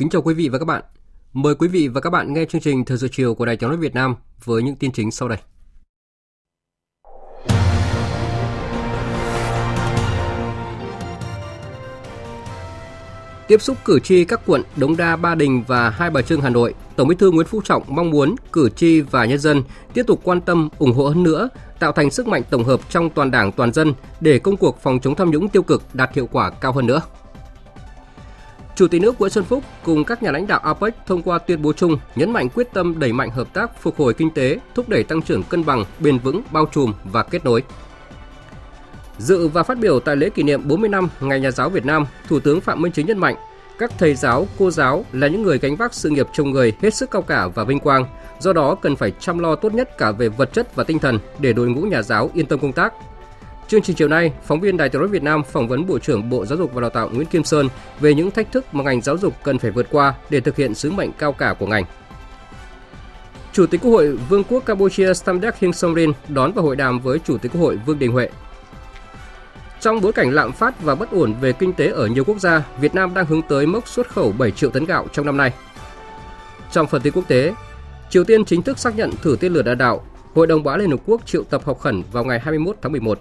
Kính chào quý vị và các bạn. Mời quý vị và các bạn nghe chương trình Thời sự chiều của Đài Tiếng nói Việt Nam với những tin chính sau đây. Tiếp xúc cử tri các quận Đống Đa, Ba Đình và Hai Bà Trưng Hà Nội, Tổng Bí thư Nguyễn Phú Trọng mong muốn cử tri và nhân dân tiếp tục quan tâm, ủng hộ hơn nữa, tạo thành sức mạnh tổng hợp trong toàn Đảng, toàn dân để công cuộc phòng chống tham nhũng tiêu cực đạt hiệu quả cao hơn nữa. Chủ tịch nước Nguyễn Xuân Phúc cùng các nhà lãnh đạo APEC thông qua tuyên bố chung nhấn mạnh quyết tâm đẩy mạnh hợp tác phục hồi kinh tế, thúc đẩy tăng trưởng cân bằng, bền vững, bao trùm và kết nối. Dự và phát biểu tại lễ kỷ niệm 40 năm Ngày Nhà giáo Việt Nam, Thủ tướng Phạm Minh Chính nhấn mạnh, các thầy giáo, cô giáo là những người gánh vác sự nghiệp chồng người hết sức cao cả và vinh quang, do đó cần phải chăm lo tốt nhất cả về vật chất và tinh thần để đội ngũ nhà giáo yên tâm công tác, Chương trình chiều nay, phóng viên Đài Tiếng nói Việt Nam phỏng vấn Bộ trưởng Bộ Giáo dục và Đào tạo Nguyễn Kim Sơn về những thách thức mà ngành giáo dục cần phải vượt qua để thực hiện sứ mệnh cao cả của ngành. Chủ tịch Quốc hội Vương quốc Campuchia Samdech Heng Somrin đón và hội đàm với Chủ tịch Quốc hội Vương Đình Huệ. Trong bối cảnh lạm phát và bất ổn về kinh tế ở nhiều quốc gia, Việt Nam đang hướng tới mốc xuất khẩu 7 triệu tấn gạo trong năm nay. Trong phần tin quốc tế, Triều Tiên chính thức xác nhận thử tên lửa đạn đạo. Hội đồng Bảo Liên Hợp Quốc triệu tập họp khẩn vào ngày 21 tháng 11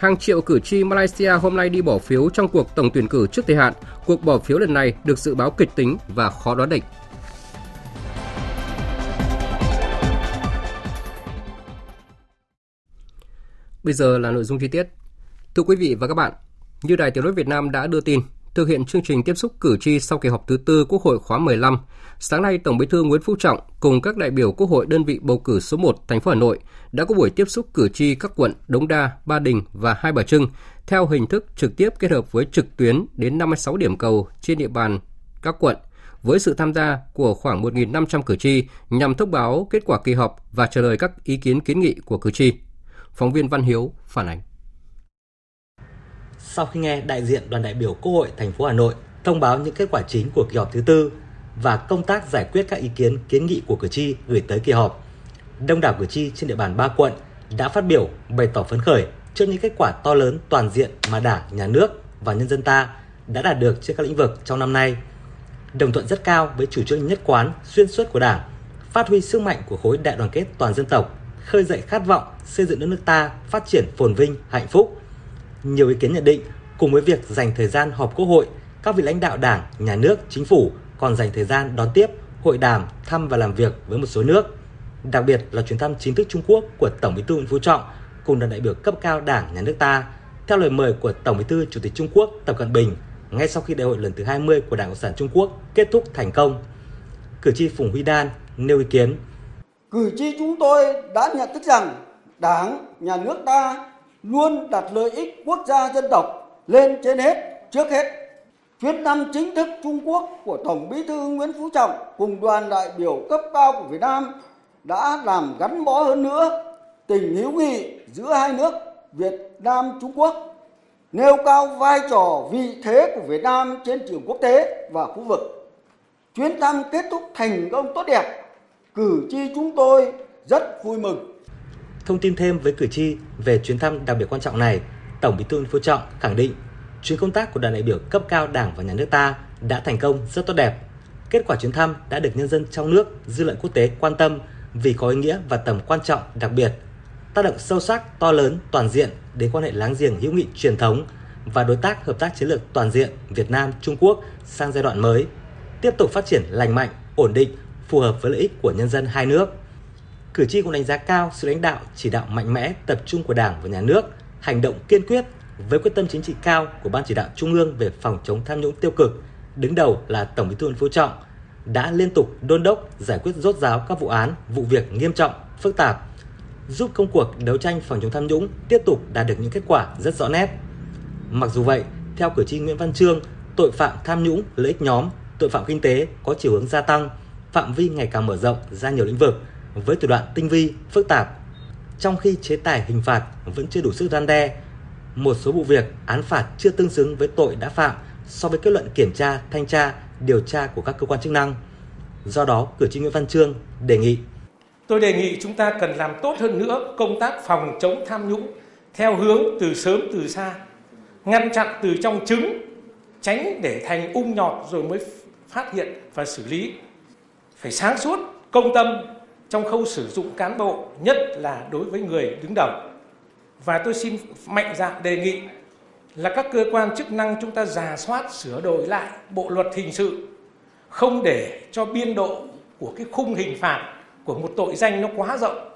hàng triệu cử tri Malaysia hôm nay đi bỏ phiếu trong cuộc tổng tuyển cử trước thời hạn. Cuộc bỏ phiếu lần này được dự báo kịch tính và khó đoán định. Bây giờ là nội dung chi tiết. Thưa quý vị và các bạn, như Đài Tiếng nói Việt Nam đã đưa tin, thực hiện chương trình tiếp xúc cử tri sau kỳ họp thứ tư Quốc hội khóa 15, sáng nay Tổng Bí thư Nguyễn Phú Trọng cùng các đại biểu Quốc hội đơn vị bầu cử số 1 thành phố Hà Nội đã có buổi tiếp xúc cử tri các quận Đống Đa, Ba Đình và Hai Bà Trưng theo hình thức trực tiếp kết hợp với trực tuyến đến 56 điểm cầu trên địa bàn các quận với sự tham gia của khoảng 1.500 cử tri nhằm thông báo kết quả kỳ họp và trả lời các ý kiến kiến nghị của cử tri. Phóng viên Văn Hiếu phản ánh. Sau khi nghe đại diện đoàn đại biểu Quốc hội thành phố Hà Nội thông báo những kết quả chính của kỳ họp thứ tư và công tác giải quyết các ý kiến kiến nghị của cử tri gửi tới kỳ họp, đông đảo cử tri trên địa bàn ba quận đã phát biểu bày tỏ phấn khởi trước những kết quả to lớn toàn diện mà Đảng, Nhà nước và nhân dân ta đã đạt được trên các lĩnh vực trong năm nay. Đồng thuận rất cao với chủ trương nhất quán xuyên suốt của Đảng, phát huy sức mạnh của khối đại đoàn kết toàn dân tộc, khơi dậy khát vọng xây dựng đất nước ta phát triển phồn vinh, hạnh phúc. Nhiều ý kiến nhận định, cùng với việc dành thời gian họp Quốc hội, các vị lãnh đạo Đảng, Nhà nước, Chính phủ còn dành thời gian đón tiếp, hội đàm, thăm và làm việc với một số nước đặc biệt là chuyến thăm chính thức Trung Quốc của Tổng Bí thư Nguyễn Phú Trọng cùng đoàn đại biểu cấp cao Đảng nhà nước ta theo lời mời của Tổng Bí thư Chủ tịch Trung Quốc Tập Cận Bình ngay sau khi đại hội lần thứ 20 của Đảng Cộng sản Trung Quốc kết thúc thành công. Cử tri Phùng Huy Đan nêu ý kiến. Cử tri chúng tôi đã nhận thức rằng Đảng, nhà nước ta luôn đặt lợi ích quốc gia dân tộc lên trên hết, trước hết. Chuyến thăm chính thức Trung Quốc của Tổng Bí thư Nguyễn Phú Trọng cùng đoàn đại biểu cấp cao của Việt Nam đã làm gắn bó hơn nữa tình hữu nghị giữa hai nước Việt Nam Trung Quốc, nêu cao vai trò vị thế của Việt Nam trên trường quốc tế và khu vực. Chuyến thăm kết thúc thành công tốt đẹp, cử tri chúng tôi rất vui mừng. Thông tin thêm với cử tri về chuyến thăm đặc biệt quan trọng này, Tổng Bí thư Nguyễn Phú Trọng khẳng định chuyến công tác của đoàn đại biểu cấp cao Đảng và Nhà nước ta đã thành công rất tốt đẹp. Kết quả chuyến thăm đã được nhân dân trong nước, dư luận quốc tế quan tâm vì có ý nghĩa và tầm quan trọng đặc biệt, tác động sâu sắc, to lớn, toàn diện đến quan hệ láng giềng hữu nghị truyền thống và đối tác hợp tác chiến lược toàn diện Việt Nam Trung Quốc sang giai đoạn mới, tiếp tục phát triển lành mạnh, ổn định, phù hợp với lợi ích của nhân dân hai nước. Cử tri cũng đánh giá cao sự lãnh đạo, chỉ đạo mạnh mẽ, tập trung của Đảng và Nhà nước, hành động kiên quyết, với quyết tâm chính trị cao của Ban chỉ đạo Trung ương về phòng chống tham nhũng tiêu cực, đứng đầu là Tổng Bí thư Nguyễn Phú Trọng, đã liên tục đôn đốc giải quyết rốt ráo các vụ án, vụ việc nghiêm trọng, phức tạp, giúp công cuộc đấu tranh phòng chống tham nhũng tiếp tục đạt được những kết quả rất rõ nét. Mặc dù vậy, theo cử tri Nguyễn Văn Trương, tội phạm tham nhũng, lợi ích nhóm, tội phạm kinh tế có chiều hướng gia tăng, phạm vi ngày càng mở rộng ra nhiều lĩnh vực với thủ đoạn tinh vi, phức tạp. Trong khi chế tài hình phạt vẫn chưa đủ sức răn đe, một số vụ việc án phạt chưa tương xứng với tội đã phạm so với kết luận kiểm tra, thanh tra, điều tra của các cơ quan chức năng. Do đó, cử tri Nguyễn Văn Trương đề nghị Tôi đề nghị chúng ta cần làm tốt hơn nữa công tác phòng chống tham nhũng theo hướng từ sớm từ xa, ngăn chặn từ trong trứng, tránh để thành ung nhọt rồi mới phát hiện và xử lý. Phải sáng suốt, công tâm trong khâu sử dụng cán bộ, nhất là đối với người đứng đầu. Và tôi xin mạnh dạn đề nghị là các cơ quan chức năng chúng ta giả soát sửa đổi lại bộ luật hình sự không để cho biên độ của cái khung hình phạt của một tội danh nó quá rộng.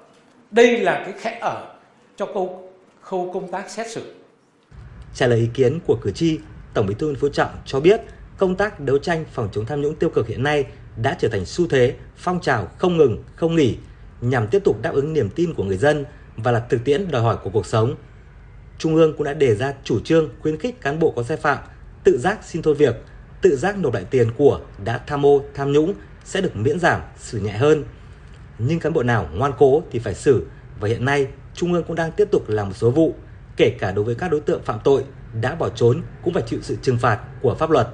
Đây là cái khẽ ở cho câu khâu công tác xét xử. Trả lời ý kiến của cử tri, Tổng Bí thư Nguyễn Phú Trọng cho biết công tác đấu tranh phòng chống tham nhũng tiêu cực hiện nay đã trở thành xu thế, phong trào không ngừng, không nghỉ nhằm tiếp tục đáp ứng niềm tin của người dân và là thực tiễn đòi hỏi của cuộc sống. Trung ương cũng đã đề ra chủ trương khuyến khích cán bộ có sai phạm tự giác xin thôi việc, tự giác nộp lại tiền của đã tham ô, tham nhũng sẽ được miễn giảm, xử nhẹ hơn. Nhưng cán bộ nào ngoan cố thì phải xử và hiện nay Trung ương cũng đang tiếp tục làm một số vụ, kể cả đối với các đối tượng phạm tội đã bỏ trốn cũng phải chịu sự trừng phạt của pháp luật.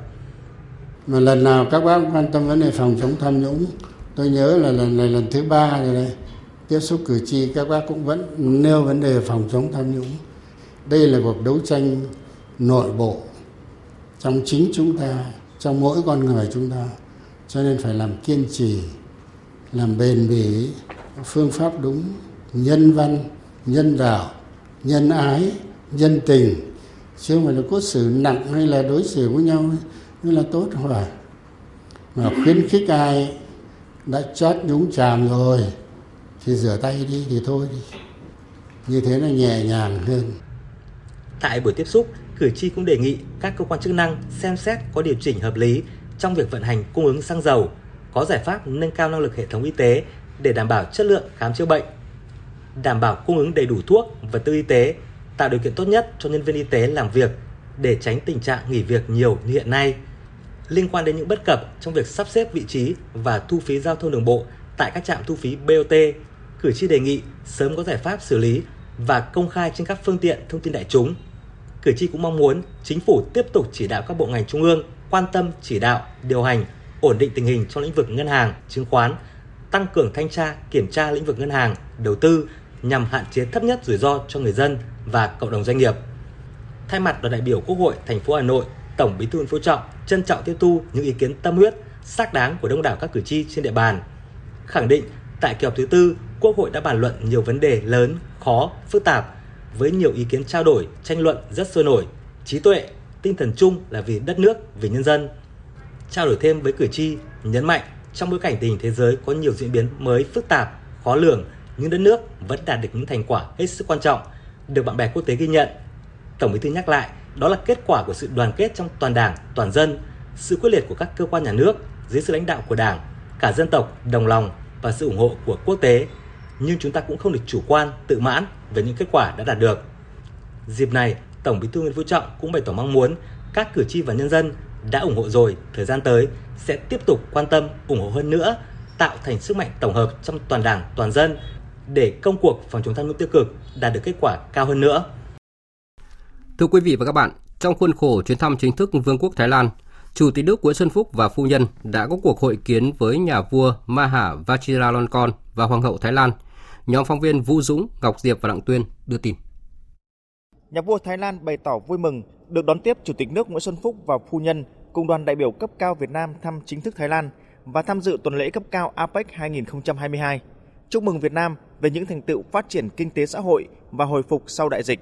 Mà lần nào các bác quan tâm vấn đề phòng chống tham nhũng, tôi nhớ là lần này lần thứ ba rồi đây, tiếp xúc cử tri các bác cũng vẫn nêu vấn đề phòng chống tham nhũng. Đây là cuộc đấu tranh nội bộ trong chính chúng ta, trong mỗi con người chúng ta. Cho nên phải làm kiên trì, làm bền bỉ, phương pháp đúng, nhân văn, nhân đạo, nhân ái, nhân tình chứ không phải là có xử nặng hay là đối xử với nhau nên là tốt rồi. Mà khuyến khích ai đã chót nhúng chàm rồi thì rửa tay đi thì thôi. Đi như thế là nhẹ nhàng hơn. Tại buổi tiếp xúc, cử tri cũng đề nghị các cơ quan chức năng xem xét có điều chỉnh hợp lý trong việc vận hành cung ứng xăng dầu, có giải pháp nâng cao năng lực hệ thống y tế để đảm bảo chất lượng khám chữa bệnh, đảm bảo cung ứng đầy đủ thuốc, vật tư y tế, tạo điều kiện tốt nhất cho nhân viên y tế làm việc để tránh tình trạng nghỉ việc nhiều như hiện nay. Liên quan đến những bất cập trong việc sắp xếp vị trí và thu phí giao thông đường bộ tại các trạm thu phí BOT, cử tri đề nghị sớm có giải pháp xử lý và công khai trên các phương tiện thông tin đại chúng. Cử tri cũng mong muốn chính phủ tiếp tục chỉ đạo các bộ ngành trung ương quan tâm chỉ đạo, điều hành, ổn định tình hình trong lĩnh vực ngân hàng, chứng khoán, tăng cường thanh tra, kiểm tra lĩnh vực ngân hàng, đầu tư nhằm hạn chế thấp nhất rủi ro cho người dân và cộng đồng doanh nghiệp. Thay mặt đoàn đại biểu Quốc hội thành phố Hà Nội, Tổng Bí thư Nguyễn Phú Trọng trân trọng tiếp thu những ý kiến tâm huyết, xác đáng của đông đảo các cử tri trên địa bàn. Khẳng định tại kỳ họp thứ tư, Quốc hội đã bàn luận nhiều vấn đề lớn, khó, phức tạp với nhiều ý kiến trao đổi, tranh luận rất sôi nổi, trí tuệ, tinh thần chung là vì đất nước, vì nhân dân. Trao đổi thêm với cử tri, nhấn mạnh trong bối cảnh tình hình thế giới có nhiều diễn biến mới phức tạp, khó lường, nhưng đất nước vẫn đạt được những thành quả hết sức quan trọng, được bạn bè quốc tế ghi nhận. Tổng Bí thư nhắc lại, đó là kết quả của sự đoàn kết trong toàn Đảng, toàn dân, sự quyết liệt của các cơ quan nhà nước dưới sự lãnh đạo của Đảng, cả dân tộc đồng lòng và sự ủng hộ của quốc tế. Nhưng chúng ta cũng không được chủ quan, tự mãn về những kết quả đã đạt được. Dịp này, Tổng Bí thư Nguyễn Phú Trọng cũng bày tỏ mong muốn các cử tri và nhân dân đã ủng hộ rồi, thời gian tới sẽ tiếp tục quan tâm, ủng hộ hơn nữa, tạo thành sức mạnh tổng hợp trong toàn Đảng, toàn dân để công cuộc phòng chống tham nhũng tiêu cực đạt được kết quả cao hơn nữa. Thưa quý vị và các bạn, trong khuôn khổ chuyến thăm chính thức Vương quốc Thái Lan, Chủ tịch nước Nguyễn Xuân Phúc và phu nhân đã có cuộc hội kiến với nhà vua Maha Vajiralongkorn và Hoàng hậu Thái Lan. Nhóm phóng viên Vũ Dũng, Ngọc Diệp và Đặng Tuyên đưa tin. Nhà vua Thái Lan bày tỏ vui mừng được đón tiếp Chủ tịch nước Nguyễn Xuân Phúc và phu nhân cùng đoàn đại biểu cấp cao Việt Nam thăm chính thức Thái Lan và tham dự tuần lễ cấp cao APEC 2022. Chúc mừng Việt Nam về những thành tựu phát triển kinh tế xã hội và hồi phục sau đại dịch.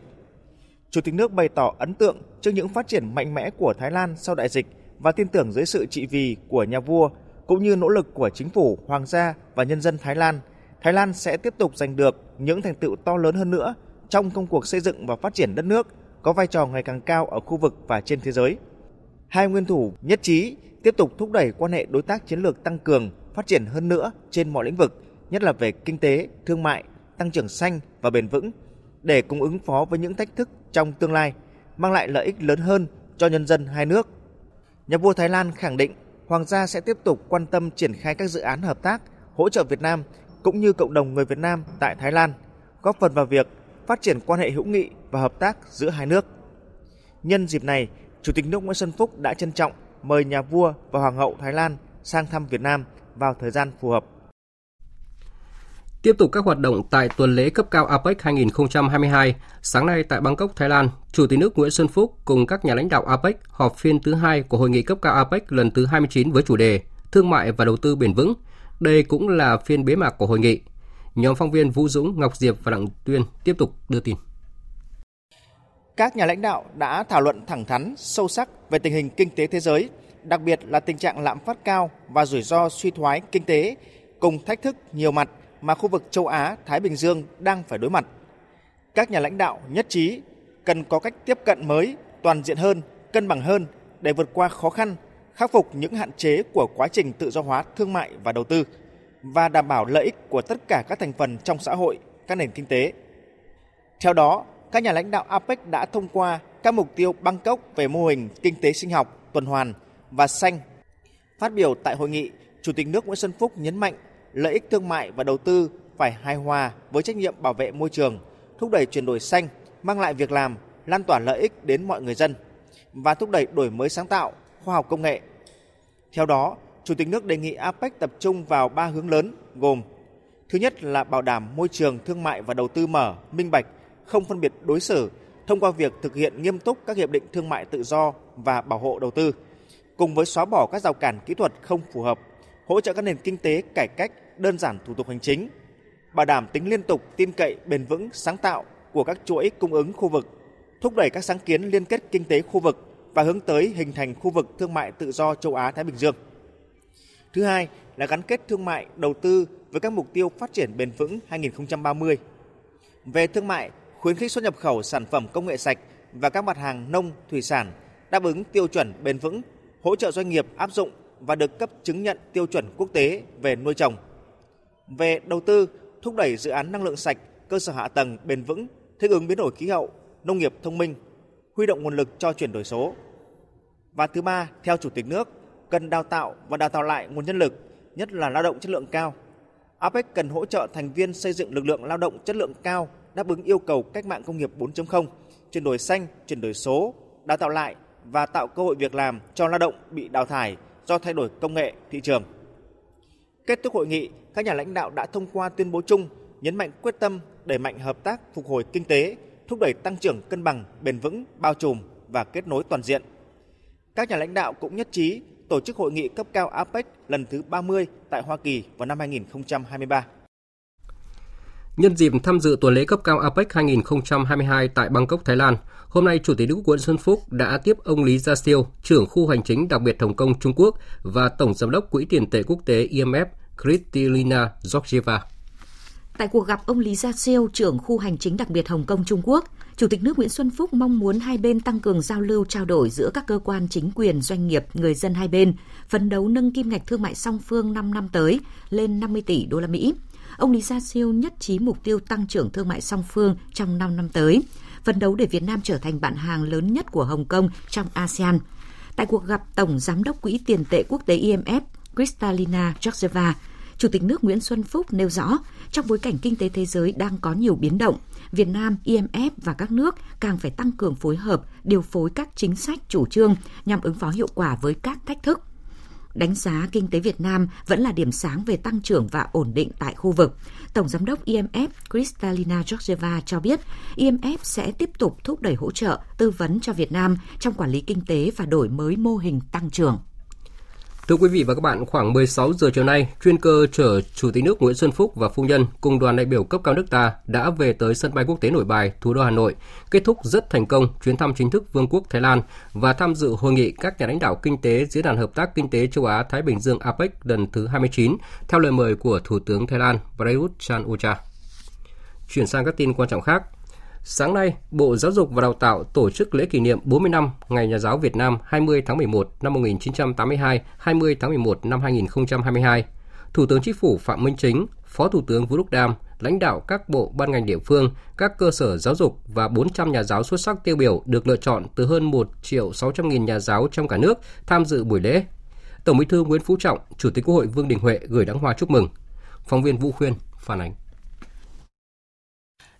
Chủ tịch nước bày tỏ ấn tượng trước những phát triển mạnh mẽ của Thái Lan sau đại dịch và tin tưởng dưới sự trị vì của nhà vua cũng như nỗ lực của chính phủ, hoàng gia và nhân dân Thái Lan, Thái Lan sẽ tiếp tục giành được những thành tựu to lớn hơn nữa trong công cuộc xây dựng và phát triển đất nước, có vai trò ngày càng cao ở khu vực và trên thế giới. Hai nguyên thủ nhất trí tiếp tục thúc đẩy quan hệ đối tác chiến lược tăng cường, phát triển hơn nữa trên mọi lĩnh vực, nhất là về kinh tế, thương mại, tăng trưởng xanh và bền vững để cùng ứng phó với những thách thức trong tương lai, mang lại lợi ích lớn hơn cho nhân dân hai nước. Nhà vua Thái Lan khẳng định Hoàng gia sẽ tiếp tục quan tâm triển khai các dự án hợp tác, hỗ trợ Việt Nam cũng như cộng đồng người Việt Nam tại Thái Lan, góp phần vào việc phát triển quan hệ hữu nghị và hợp tác giữa hai nước. Nhân dịp này, Chủ tịch nước Nguyễn Xuân Phúc đã trân trọng mời nhà vua và hoàng hậu Thái Lan sang thăm Việt Nam vào thời gian phù hợp. Tiếp tục các hoạt động tại tuần lễ cấp cao APEC 2022, sáng nay tại Bangkok, Thái Lan, Chủ tịch nước Nguyễn Xuân Phúc cùng các nhà lãnh đạo APEC họp phiên thứ hai của Hội nghị cấp cao APEC lần thứ 29 với chủ đề Thương mại và đầu tư bền vững. Đây cũng là phiên bế mạc của hội nghị. Nhóm phóng viên Vũ Dũng, Ngọc Diệp và Đặng Tuyên tiếp tục đưa tin. Các nhà lãnh đạo đã thảo luận thẳng thắn, sâu sắc về tình hình kinh tế thế giới, đặc biệt là tình trạng lạm phát cao và rủi ro suy thoái kinh tế cùng thách thức nhiều mặt mà khu vực châu Á Thái Bình Dương đang phải đối mặt. Các nhà lãnh đạo nhất trí cần có cách tiếp cận mới, toàn diện hơn, cân bằng hơn để vượt qua khó khăn, khắc phục những hạn chế của quá trình tự do hóa thương mại và đầu tư và đảm bảo lợi ích của tất cả các thành phần trong xã hội, các nền kinh tế. Theo đó, các nhà lãnh đạo APEC đã thông qua các mục tiêu Bangkok về mô hình kinh tế sinh học, tuần hoàn và xanh. Phát biểu tại hội nghị, Chủ tịch nước Nguyễn Xuân Phúc nhấn mạnh lợi ích thương mại và đầu tư phải hài hòa với trách nhiệm bảo vệ môi trường, thúc đẩy chuyển đổi xanh, mang lại việc làm, lan tỏa lợi ích đến mọi người dân và thúc đẩy đổi mới sáng tạo, khoa học công nghệ. Theo đó, Chủ tịch nước đề nghị APEC tập trung vào ba hướng lớn gồm Thứ nhất là bảo đảm môi trường thương mại và đầu tư mở, minh bạch, không phân biệt đối xử thông qua việc thực hiện nghiêm túc các hiệp định thương mại tự do và bảo hộ đầu tư, cùng với xóa bỏ các rào cản kỹ thuật không phù hợp, hỗ trợ các nền kinh tế cải cách, đơn giản thủ tục hành chính, bảo đảm tính liên tục, tin cậy, bền vững, sáng tạo của các chuỗi cung ứng khu vực, thúc đẩy các sáng kiến liên kết kinh tế khu vực và hướng tới hình thành khu vực thương mại tự do châu Á Thái Bình Dương. Thứ hai là gắn kết thương mại, đầu tư với các mục tiêu phát triển bền vững 2030. Về thương mại, khuyến khích xuất nhập khẩu sản phẩm công nghệ sạch và các mặt hàng nông, thủy sản đáp ứng tiêu chuẩn bền vững, hỗ trợ doanh nghiệp áp dụng và được cấp chứng nhận tiêu chuẩn quốc tế về nuôi trồng. Về đầu tư, thúc đẩy dự án năng lượng sạch, cơ sở hạ tầng bền vững, thích ứng biến đổi khí hậu, nông nghiệp thông minh, huy động nguồn lực cho chuyển đổi số. Và thứ ba, theo Chủ tịch nước, cần đào tạo và đào tạo lại nguồn nhân lực, nhất là lao động chất lượng cao. APEC cần hỗ trợ thành viên xây dựng lực lượng lao động chất lượng cao đáp ứng yêu cầu cách mạng công nghiệp 4.0, chuyển đổi xanh, chuyển đổi số, đào tạo lại và tạo cơ hội việc làm cho lao động bị đào thải do thay đổi công nghệ, thị trường. Kết thúc hội nghị, các nhà lãnh đạo đã thông qua tuyên bố chung nhấn mạnh quyết tâm đẩy mạnh hợp tác phục hồi kinh tế, thúc đẩy tăng trưởng cân bằng, bền vững, bao trùm và kết nối toàn diện. Các nhà lãnh đạo cũng nhất trí tổ chức hội nghị cấp cao APEC lần thứ 30 tại Hoa Kỳ vào năm 2023. Nhân dịp tham dự tuần lễ cấp cao APEC 2022 tại Bangkok, Thái Lan, hôm nay Chủ tịch nước Nguyễn Xuân Phúc đã tiếp ông Lý Gia Siêu, trưởng khu hành chính đặc biệt Hồng Kông Trung Quốc và Tổng giám đốc Quỹ tiền tệ quốc tế IMF Kristalina Georgieva. Tại cuộc gặp ông Lý Gia Siêu, trưởng khu hành chính đặc biệt Hồng Kông Trung Quốc, Chủ tịch nước Nguyễn Xuân Phúc mong muốn hai bên tăng cường giao lưu trao đổi giữa các cơ quan chính quyền, doanh nghiệp, người dân hai bên, phấn đấu nâng kim ngạch thương mại song phương 5 năm tới lên 50 tỷ đô la Mỹ. Ông Lý Gia Siêu nhất trí mục tiêu tăng trưởng thương mại song phương trong 5 năm tới, phấn đấu để Việt Nam trở thành bạn hàng lớn nhất của Hồng Kông trong ASEAN. Tại cuộc gặp Tổng Giám đốc Quỹ tiền tệ quốc tế IMF Kristalina Georgieva, Chủ tịch nước Nguyễn Xuân Phúc nêu rõ, trong bối cảnh kinh tế thế giới đang có nhiều biến động, Việt Nam, IMF và các nước càng phải tăng cường phối hợp, điều phối các chính sách, chủ trương nhằm ứng phó hiệu quả với các thách thức. Đánh giá kinh tế Việt Nam vẫn là điểm sáng về tăng trưởng và ổn định tại khu vực. Tổng giám đốc IMF Kristalina Georgieva cho biết IMF sẽ tiếp tục thúc đẩy hỗ trợ, tư vấn cho Việt Nam trong quản lý kinh tế và đổi mới mô hình tăng trưởng. Thưa quý vị và các bạn, khoảng 16 giờ chiều nay, chuyên cơ chở Chủ tịch nước Nguyễn Xuân Phúc và phu nhân cùng đoàn đại biểu cấp cao nước ta đã về tới sân bay quốc tế Nội Bài, thủ đô Hà Nội, kết thúc rất thành công chuyến thăm chính thức Vương quốc Thái Lan và tham dự hội nghị các nhà lãnh đạo kinh tế diễn đàn hợp tác kinh tế châu Á Thái Bình Dương APEC lần thứ 29 theo lời mời của Thủ tướng Thái Lan Prayut Chan-o-cha. Chuyển sang các tin quan trọng khác. Sáng nay, Bộ Giáo dục và Đào tạo tổ chức lễ kỷ niệm 40 năm Ngày Nhà giáo Việt Nam 20 tháng 11 năm 1982, 20 tháng 11 năm 2022. Thủ tướng Chính phủ Phạm Minh Chính, Phó Thủ tướng Vũ Đức Đam, lãnh đạo các bộ ban ngành địa phương, các cơ sở giáo dục và 400 nhà giáo xuất sắc tiêu biểu được lựa chọn từ hơn 1 triệu 600 nghìn nhà giáo trong cả nước tham dự buổi lễ. Tổng Bí thư Nguyễn Phú Trọng, Chủ tịch Quốc hội Vương Đình Huệ gửi đắng hoa chúc mừng. Phóng viên Vũ Khuyên phản ánh.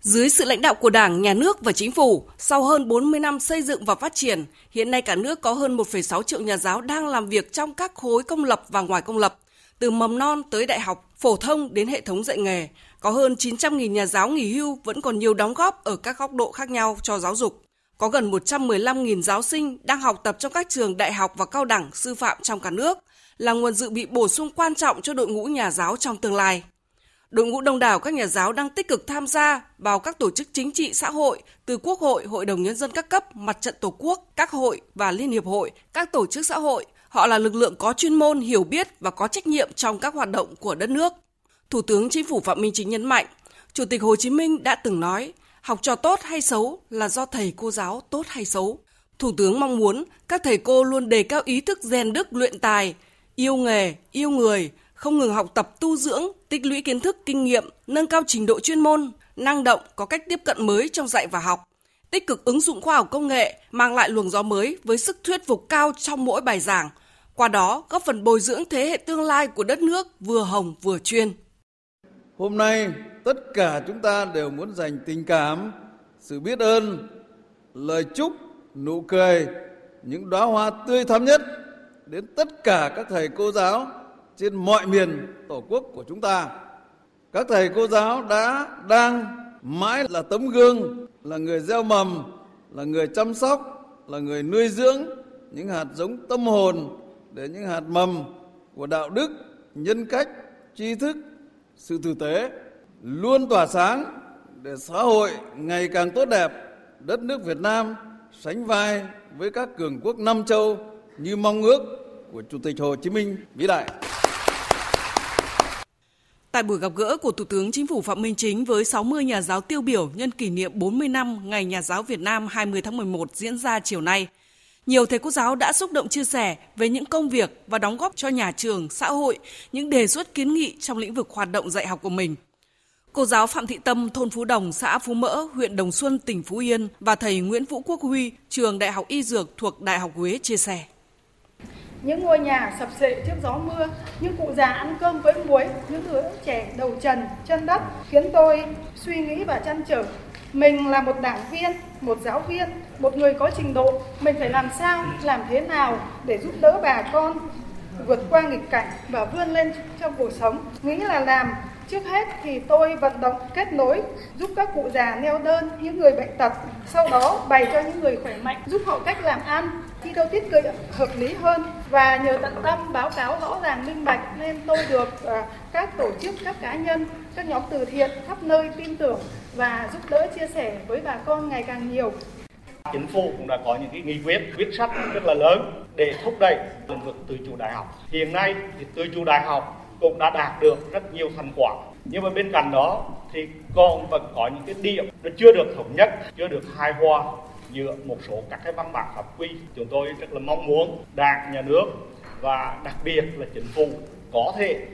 Dưới sự lãnh đạo của Đảng, Nhà nước và Chính phủ, sau hơn 40 năm xây dựng và phát triển, hiện nay cả nước có hơn 1,6 triệu nhà giáo đang làm việc trong các khối công lập và ngoài công lập, từ mầm non tới đại học, phổ thông đến hệ thống dạy nghề. Có hơn 900.000 nhà giáo nghỉ hưu vẫn còn nhiều đóng góp ở các góc độ khác nhau cho giáo dục. Có gần 115.000 giáo sinh đang học tập trong các trường đại học và cao đẳng sư phạm trong cả nước, là nguồn dự bị bổ sung quan trọng cho đội ngũ nhà giáo trong tương lai. Đội ngũ đông đảo các nhà giáo đang tích cực tham gia vào các tổ chức chính trị xã hội từ Quốc hội, Hội đồng Nhân dân các cấp, Mặt trận Tổ quốc, các hội và Liên hiệp hội, các tổ chức xã hội. Họ là lực lượng có chuyên môn, hiểu biết và có trách nhiệm trong các hoạt động của đất nước. Thủ tướng Chính phủ Phạm Minh Chính nhấn mạnh, Chủ tịch Hồ Chí Minh đã từng nói, học trò tốt hay xấu là do thầy cô giáo tốt hay xấu. Thủ tướng mong muốn các thầy cô luôn đề cao ý thức rèn đức luyện tài, yêu nghề, yêu người, không ngừng học tập tu dưỡng, tích lũy kiến thức, kinh nghiệm, nâng cao trình độ chuyên môn, năng động, có cách tiếp cận mới trong dạy và học, tích cực ứng dụng khoa học công nghệ, mang lại luồng gió mới với sức thuyết phục cao trong mỗi bài giảng, qua đó góp phần bồi dưỡng thế hệ tương lai của đất nước vừa hồng vừa chuyên. Hôm nay, tất cả chúng ta đều muốn dành tình cảm, sự biết ơn, lời chúc, nụ cười, những đóa hoa tươi thắm nhất đến tất cả các thầy cô giáo trên mọi miền tổ quốc của chúng ta. Các thầy cô giáo đã đang mãi là tấm gương, là người gieo mầm, là người chăm sóc, là người nuôi dưỡng những hạt giống tâm hồn để những hạt mầm của đạo đức, nhân cách, tri thức, sự tử tế luôn tỏa sáng để xã hội ngày càng tốt đẹp, đất nước Việt Nam sánh vai với các cường quốc năm châu như mong ước của Chủ tịch Hồ Chí Minh vĩ đại. Tại buổi gặp gỡ của Thủ tướng Chính phủ Phạm Minh Chính với 60 nhà giáo tiêu biểu nhân kỷ niệm 40 năm Ngày Nhà giáo Việt Nam 20 tháng 11 diễn ra chiều nay, nhiều thầy cô giáo đã xúc động chia sẻ về những công việc và đóng góp cho nhà trường, xã hội, những đề xuất kiến nghị trong lĩnh vực hoạt động dạy học của mình. Cô giáo Phạm Thị Tâm, thôn Phú Đồng, xã Phú Mỡ, huyện Đồng Xuân, tỉnh Phú Yên và thầy Nguyễn Vũ Quốc Huy, trường Đại học Y Dược thuộc Đại học Huế chia sẻ những ngôi nhà sập sệ trước gió mưa, những cụ già ăn cơm với muối, những đứa trẻ đầu trần, chân đất khiến tôi suy nghĩ và chăn trở. Mình là một đảng viên, một giáo viên, một người có trình độ, mình phải làm sao, làm thế nào để giúp đỡ bà con vượt qua nghịch cảnh và vươn lên trong cuộc sống. Nghĩ là làm Trước hết thì tôi vận động kết nối giúp các cụ già neo đơn, những người bệnh tật, sau đó bày cho những người khỏe mạnh, giúp họ cách làm ăn, thi tiêu tiết kiệm hợp lý hơn và nhờ tận tâm báo cáo rõ ràng minh bạch nên tôi được ờ, các tổ chức, các cá nhân, các nhóm từ thiện khắp nơi tin tưởng và giúp đỡ chia sẻ với bà con ngày càng nhiều. Chính phủ cũng đã có những cái nghị quyết, quyết sách rất là lớn để thúc đẩy lĩnh vực tự chủ đại học. Hiện nay thì tự chủ đại học cũng đã đạt được rất nhiều thành quả nhưng mà bên cạnh đó thì còn vẫn có những cái điểm nó chưa được thống nhất chưa được hài hòa dựa một số các cái văn bản pháp quy chúng tôi rất là mong muốn đảng nhà nước và đặc biệt là chính phủ có thể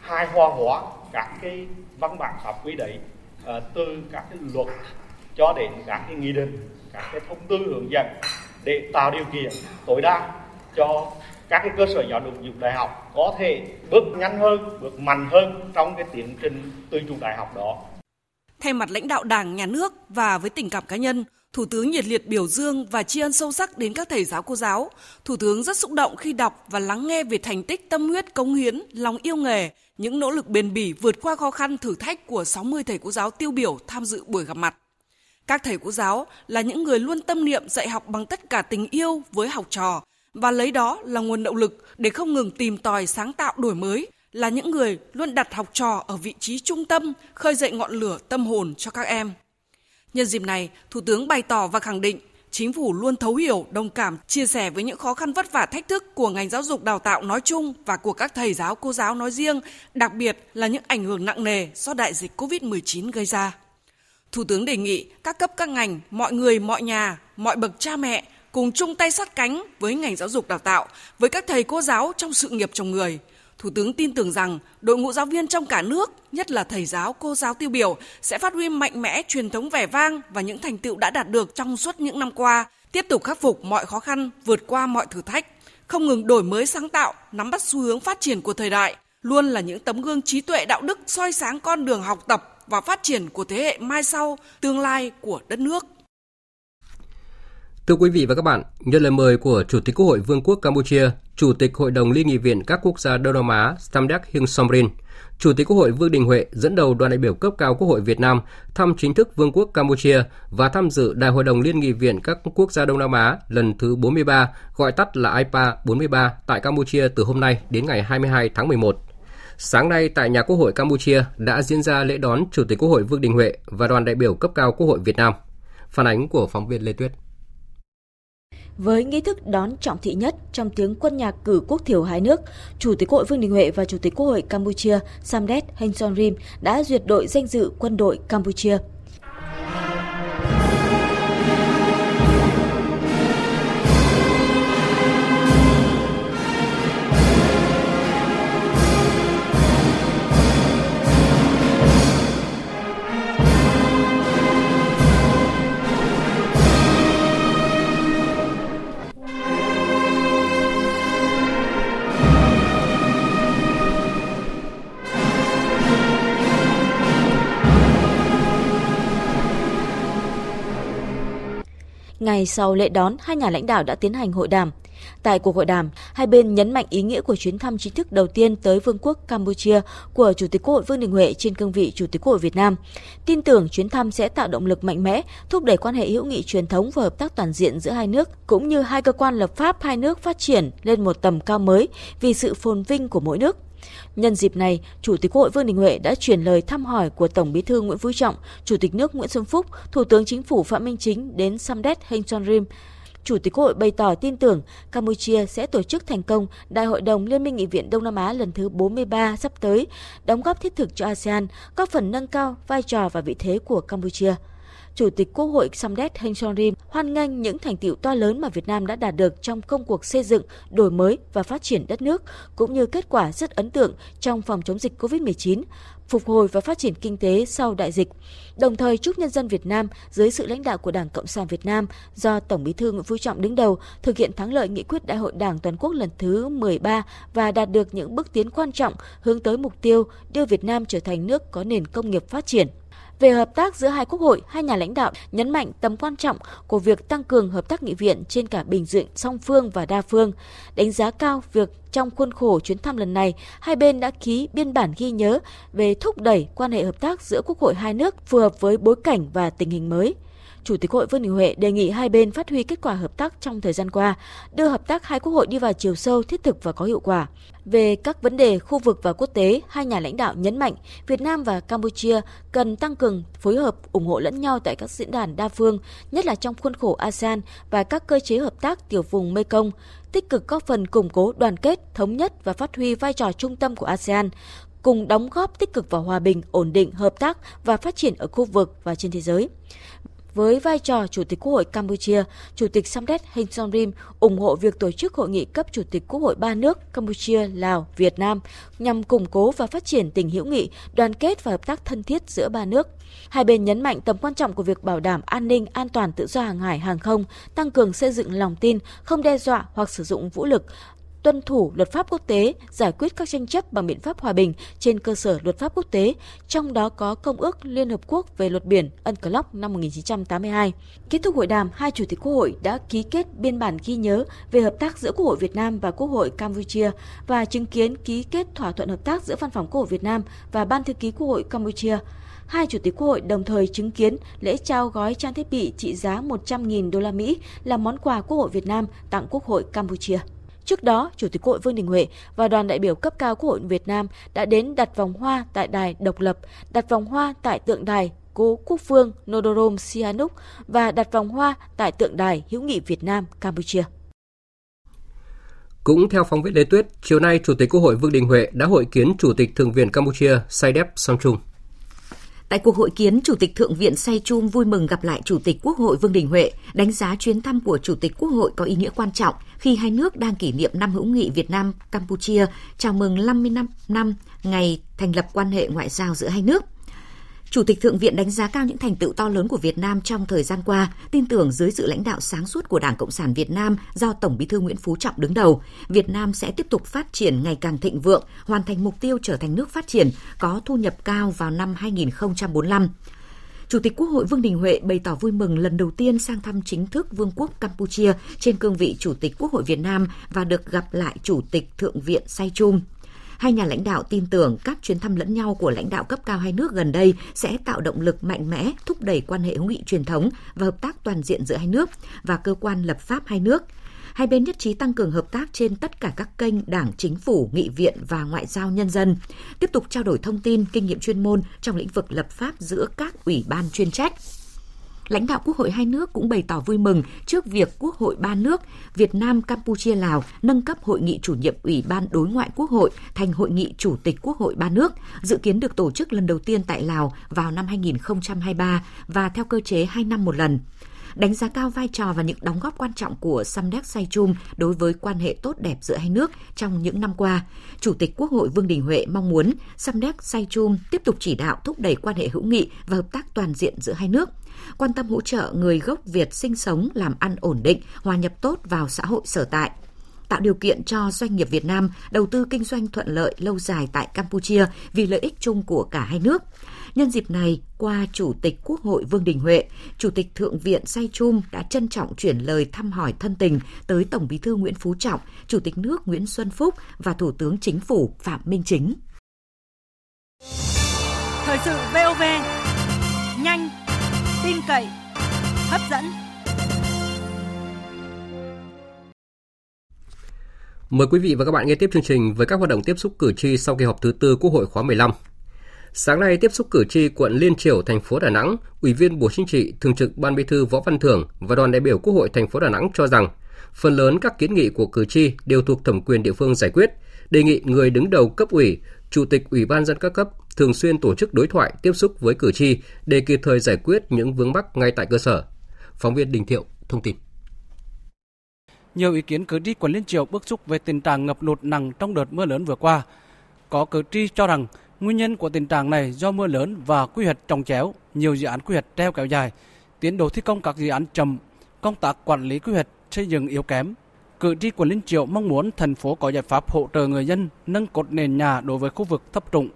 hài hòa hóa các cái văn bản pháp quy đấy uh, từ các cái luật cho đến các cái nghị định các cái thông tư hướng dẫn để tạo điều kiện tối đa cho các cái cơ sở giáo dục dục đại học có thể bước nhanh hơn, bước mạnh hơn trong cái tiến trình tự chủ đại học đó. Thay mặt lãnh đạo Đảng, Nhà nước và với tình cảm cá nhân, Thủ tướng nhiệt liệt biểu dương và tri ân sâu sắc đến các thầy giáo cô giáo. Thủ tướng rất xúc động khi đọc và lắng nghe về thành tích tâm huyết công hiến, lòng yêu nghề, những nỗ lực bền bỉ vượt qua khó khăn thử thách của 60 thầy cô giáo tiêu biểu tham dự buổi gặp mặt. Các thầy cô giáo là những người luôn tâm niệm dạy học bằng tất cả tình yêu với học trò, và lấy đó là nguồn động lực để không ngừng tìm tòi sáng tạo đổi mới, là những người luôn đặt học trò ở vị trí trung tâm, khơi dậy ngọn lửa tâm hồn cho các em. Nhân dịp này, Thủ tướng bày tỏ và khẳng định chính phủ luôn thấu hiểu, đồng cảm, chia sẻ với những khó khăn vất vả thách thức của ngành giáo dục đào tạo nói chung và của các thầy giáo cô giáo nói riêng, đặc biệt là những ảnh hưởng nặng nề do đại dịch COVID-19 gây ra. Thủ tướng đề nghị các cấp các ngành, mọi người, mọi nhà, mọi bậc cha mẹ cùng chung tay sát cánh với ngành giáo dục đào tạo, với các thầy cô giáo trong sự nghiệp chồng người. Thủ tướng tin tưởng rằng đội ngũ giáo viên trong cả nước, nhất là thầy giáo, cô giáo tiêu biểu sẽ phát huy mạnh mẽ truyền thống vẻ vang và những thành tựu đã đạt được trong suốt những năm qua, tiếp tục khắc phục mọi khó khăn, vượt qua mọi thử thách, không ngừng đổi mới sáng tạo, nắm bắt xu hướng phát triển của thời đại, luôn là những tấm gương trí tuệ đạo đức soi sáng con đường học tập và phát triển của thế hệ mai sau, tương lai của đất nước. Thưa quý vị và các bạn, nhận lời mời của Chủ tịch Quốc hội Vương quốc Campuchia, Chủ tịch Hội đồng Liên nghị viện các quốc gia Đông Nam Á Samdek Heng Somrin, Chủ tịch Quốc hội Vương Đình Huệ dẫn đầu đoàn đại biểu cấp cao Quốc hội Việt Nam thăm chính thức Vương quốc Campuchia và tham dự Đại hội đồng Liên nghị viện các quốc gia Đông Nam Á lần thứ 43, gọi tắt là IPA 43 tại Campuchia từ hôm nay đến ngày 22 tháng 11. Sáng nay tại nhà Quốc hội Campuchia đã diễn ra lễ đón Chủ tịch Quốc hội Vương Đình Huệ và đoàn đại biểu cấp cao Quốc hội Việt Nam. Phản ánh của phóng viên Lê Tuyết. Với nghi thức đón trọng thị nhất trong tiếng quân nhạc cử quốc thiểu hai nước, Chủ tịch Quốc hội Vương Đình Huệ và Chủ tịch Quốc hội Campuchia samdet Heng Sonrim đã duyệt đội danh dự quân đội Campuchia. Ngày sau lễ đón, hai nhà lãnh đạo đã tiến hành hội đàm. Tại cuộc hội đàm, hai bên nhấn mạnh ý nghĩa của chuyến thăm chính thức đầu tiên tới Vương quốc Campuchia của Chủ tịch Quốc hội Vương Đình Huệ trên cương vị Chủ tịch Quốc hội Việt Nam. Tin tưởng chuyến thăm sẽ tạo động lực mạnh mẽ, thúc đẩy quan hệ hữu nghị truyền thống và hợp tác toàn diện giữa hai nước, cũng như hai cơ quan lập pháp hai nước phát triển lên một tầm cao mới vì sự phồn vinh của mỗi nước. Nhân dịp này, Chủ tịch Quốc hội Vương Đình Huệ đã chuyển lời thăm hỏi của Tổng Bí thư Nguyễn Phú Trọng, Chủ tịch nước Nguyễn Xuân Phúc, Thủ tướng Chính phủ Phạm Minh Chính đến Samdech Heng Sonrim. Chủ tịch Quốc hội bày tỏ tin tưởng Campuchia sẽ tổ chức thành công Đại hội đồng Liên minh Nghị viện Đông Nam Á lần thứ 43 sắp tới, đóng góp thiết thực cho ASEAN, góp phần nâng cao vai trò và vị thế của Campuchia. Chủ tịch Quốc hội Samdech Heng Sonrim hoan nghênh những thành tiệu to lớn mà Việt Nam đã đạt được trong công cuộc xây dựng, đổi mới và phát triển đất nước, cũng như kết quả rất ấn tượng trong phòng chống dịch COVID-19, phục hồi và phát triển kinh tế sau đại dịch. Đồng thời chúc nhân dân Việt Nam dưới sự lãnh đạo của Đảng Cộng sản Việt Nam do Tổng Bí thư Nguyễn Phú Trọng đứng đầu thực hiện thắng lợi nghị quyết Đại hội Đảng toàn quốc lần thứ 13 và đạt được những bước tiến quan trọng hướng tới mục tiêu đưa Việt Nam trở thành nước có nền công nghiệp phát triển. Về hợp tác giữa hai quốc hội, hai nhà lãnh đạo nhấn mạnh tầm quan trọng của việc tăng cường hợp tác nghị viện trên cả bình diện song phương và đa phương, đánh giá cao việc trong khuôn khổ chuyến thăm lần này, hai bên đã ký biên bản ghi nhớ về thúc đẩy quan hệ hợp tác giữa quốc hội hai nước phù hợp với bối cảnh và tình hình mới. Chủ tịch Hội Vương Đình Huệ đề nghị hai bên phát huy kết quả hợp tác trong thời gian qua, đưa hợp tác hai quốc hội đi vào chiều sâu, thiết thực và có hiệu quả. Về các vấn đề khu vực và quốc tế, hai nhà lãnh đạo nhấn mạnh Việt Nam và Campuchia cần tăng cường phối hợp ủng hộ lẫn nhau tại các diễn đàn đa phương, nhất là trong khuôn khổ ASEAN và các cơ chế hợp tác tiểu vùng Mekong, tích cực góp phần củng cố đoàn kết, thống nhất và phát huy vai trò trung tâm của ASEAN, cùng đóng góp tích cực vào hòa bình, ổn định, hợp tác và phát triển ở khu vực và trên thế giới. Với vai trò Chủ tịch Quốc hội Campuchia, Chủ tịch Samdech Heng Somrin ủng hộ việc tổ chức hội nghị cấp Chủ tịch Quốc hội ba nước Campuchia, Lào, Việt Nam nhằm củng cố và phát triển tình hữu nghị, đoàn kết và hợp tác thân thiết giữa ba nước. Hai bên nhấn mạnh tầm quan trọng của việc bảo đảm an ninh, an toàn tự do hàng hải, hàng không, tăng cường xây dựng lòng tin, không đe dọa hoặc sử dụng vũ lực, tuân thủ luật pháp quốc tế, giải quyết các tranh chấp bằng biện pháp hòa bình trên cơ sở luật pháp quốc tế, trong đó có Công ước Liên Hợp Quốc về luật biển UNCLOS năm 1982. Kết thúc hội đàm, hai chủ tịch Quốc hội đã ký kết biên bản ghi nhớ về hợp tác giữa Quốc hội Việt Nam và Quốc hội Campuchia và chứng kiến ký kết thỏa thuận hợp tác giữa Văn phòng Quốc hội Việt Nam và Ban thư ký Quốc hội Campuchia hai chủ tịch quốc hội đồng thời chứng kiến lễ trao gói trang thiết bị trị giá 100.000 đô la Mỹ là món quà Quốc hội Việt Nam tặng Quốc hội Campuchia. Trước đó, Chủ tịch Quốc hội Vương Đình Huệ và đoàn đại biểu cấp cao Quốc hội Việt Nam đã đến đặt vòng hoa tại đài độc lập, đặt vòng hoa tại tượng đài cố quốc vương Nodorom Sihanouk và đặt vòng hoa tại tượng đài hữu nghị Việt Nam Campuchia. Cũng theo phóng viên Lê Tuyết, chiều nay Chủ tịch Quốc hội Vương Đình Huệ đã hội kiến Chủ tịch Thượng viện Campuchia Saidep Samchung. Tại cuộc hội kiến, Chủ tịch Thượng viện Say Chum vui mừng gặp lại Chủ tịch Quốc hội Vương Đình Huệ, đánh giá chuyến thăm của Chủ tịch Quốc hội có ý nghĩa quan trọng khi hai nước đang kỷ niệm năm hữu nghị Việt Nam Campuchia, chào mừng 50 năm năm ngày thành lập quan hệ ngoại giao giữa hai nước. Chủ tịch Thượng viện đánh giá cao những thành tựu to lớn của Việt Nam trong thời gian qua, tin tưởng dưới sự lãnh đạo sáng suốt của Đảng Cộng sản Việt Nam do Tổng Bí thư Nguyễn Phú Trọng đứng đầu, Việt Nam sẽ tiếp tục phát triển ngày càng thịnh vượng, hoàn thành mục tiêu trở thành nước phát triển có thu nhập cao vào năm 2045. Chủ tịch Quốc hội Vương Đình Huệ bày tỏ vui mừng lần đầu tiên sang thăm chính thức Vương quốc Campuchia trên cương vị Chủ tịch Quốc hội Việt Nam và được gặp lại Chủ tịch Thượng viện Say Chum. Hai nhà lãnh đạo tin tưởng các chuyến thăm lẫn nhau của lãnh đạo cấp cao hai nước gần đây sẽ tạo động lực mạnh mẽ thúc đẩy quan hệ hữu nghị truyền thống và hợp tác toàn diện giữa hai nước và cơ quan lập pháp hai nước. Hai bên nhất trí tăng cường hợp tác trên tất cả các kênh Đảng, Chính phủ, Nghị viện và Ngoại giao nhân dân, tiếp tục trao đổi thông tin, kinh nghiệm chuyên môn trong lĩnh vực lập pháp giữa các ủy ban chuyên trách lãnh đạo Quốc hội hai nước cũng bày tỏ vui mừng trước việc Quốc hội ba nước Việt Nam, Campuchia, Lào nâng cấp hội nghị chủ nhiệm Ủy ban Đối ngoại Quốc hội thành hội nghị chủ tịch Quốc hội ba nước, dự kiến được tổ chức lần đầu tiên tại Lào vào năm 2023 và theo cơ chế 2 năm một lần đánh giá cao vai trò và những đóng góp quan trọng của Samdech Saychum đối với quan hệ tốt đẹp giữa hai nước trong những năm qua. Chủ tịch Quốc hội Vương Đình Huệ mong muốn Samdech Saychum tiếp tục chỉ đạo thúc đẩy quan hệ hữu nghị và hợp tác toàn diện giữa hai nước, quan tâm hỗ trợ người gốc Việt sinh sống làm ăn ổn định, hòa nhập tốt vào xã hội sở tại tạo điều kiện cho doanh nghiệp Việt Nam đầu tư kinh doanh thuận lợi lâu dài tại Campuchia vì lợi ích chung của cả hai nước. Nhân dịp này, qua Chủ tịch Quốc hội Vương Đình Huệ, Chủ tịch Thượng viện Say Chum đã trân trọng chuyển lời thăm hỏi thân tình tới Tổng bí thư Nguyễn Phú Trọng, Chủ tịch nước Nguyễn Xuân Phúc và Thủ tướng Chính phủ Phạm Minh Chính. Thời sự VOV, tin cậy, hấp dẫn. Mời quý vị và các bạn nghe tiếp chương trình với các hoạt động tiếp xúc cử tri sau kỳ họp thứ tư Quốc hội khóa 15. Sáng nay tiếp xúc cử tri quận Liên Triểu, thành phố Đà Nẵng, Ủy viên Bộ Chính trị, Thường trực Ban Bí thư Võ Văn Thưởng và đoàn đại biểu Quốc hội thành phố Đà Nẵng cho rằng phần lớn các kiến nghị của cử tri đều thuộc thẩm quyền địa phương giải quyết, đề nghị người đứng đầu cấp ủy, chủ tịch Ủy ban dân các cấp thường xuyên tổ chức đối thoại tiếp xúc với cử tri để kịp thời giải quyết những vướng mắc ngay tại cơ sở. Phóng viên Đình Thiệu thông tin. Nhiều ý kiến cử tri quận Liên Triều bức xúc về tình trạng ngập lụt nặng trong đợt mưa lớn vừa qua. Có cử tri cho rằng Nguyên nhân của tình trạng này do mưa lớn và quy hoạch trồng chéo, nhiều dự án quy hoạch treo kéo dài, tiến độ thi công các dự án chậm, công tác quản lý quy hoạch xây dựng yếu kém. Cử tri quận Liên Triệu mong muốn thành phố có giải pháp hỗ trợ người dân nâng cột nền nhà đối với khu vực thấp trũng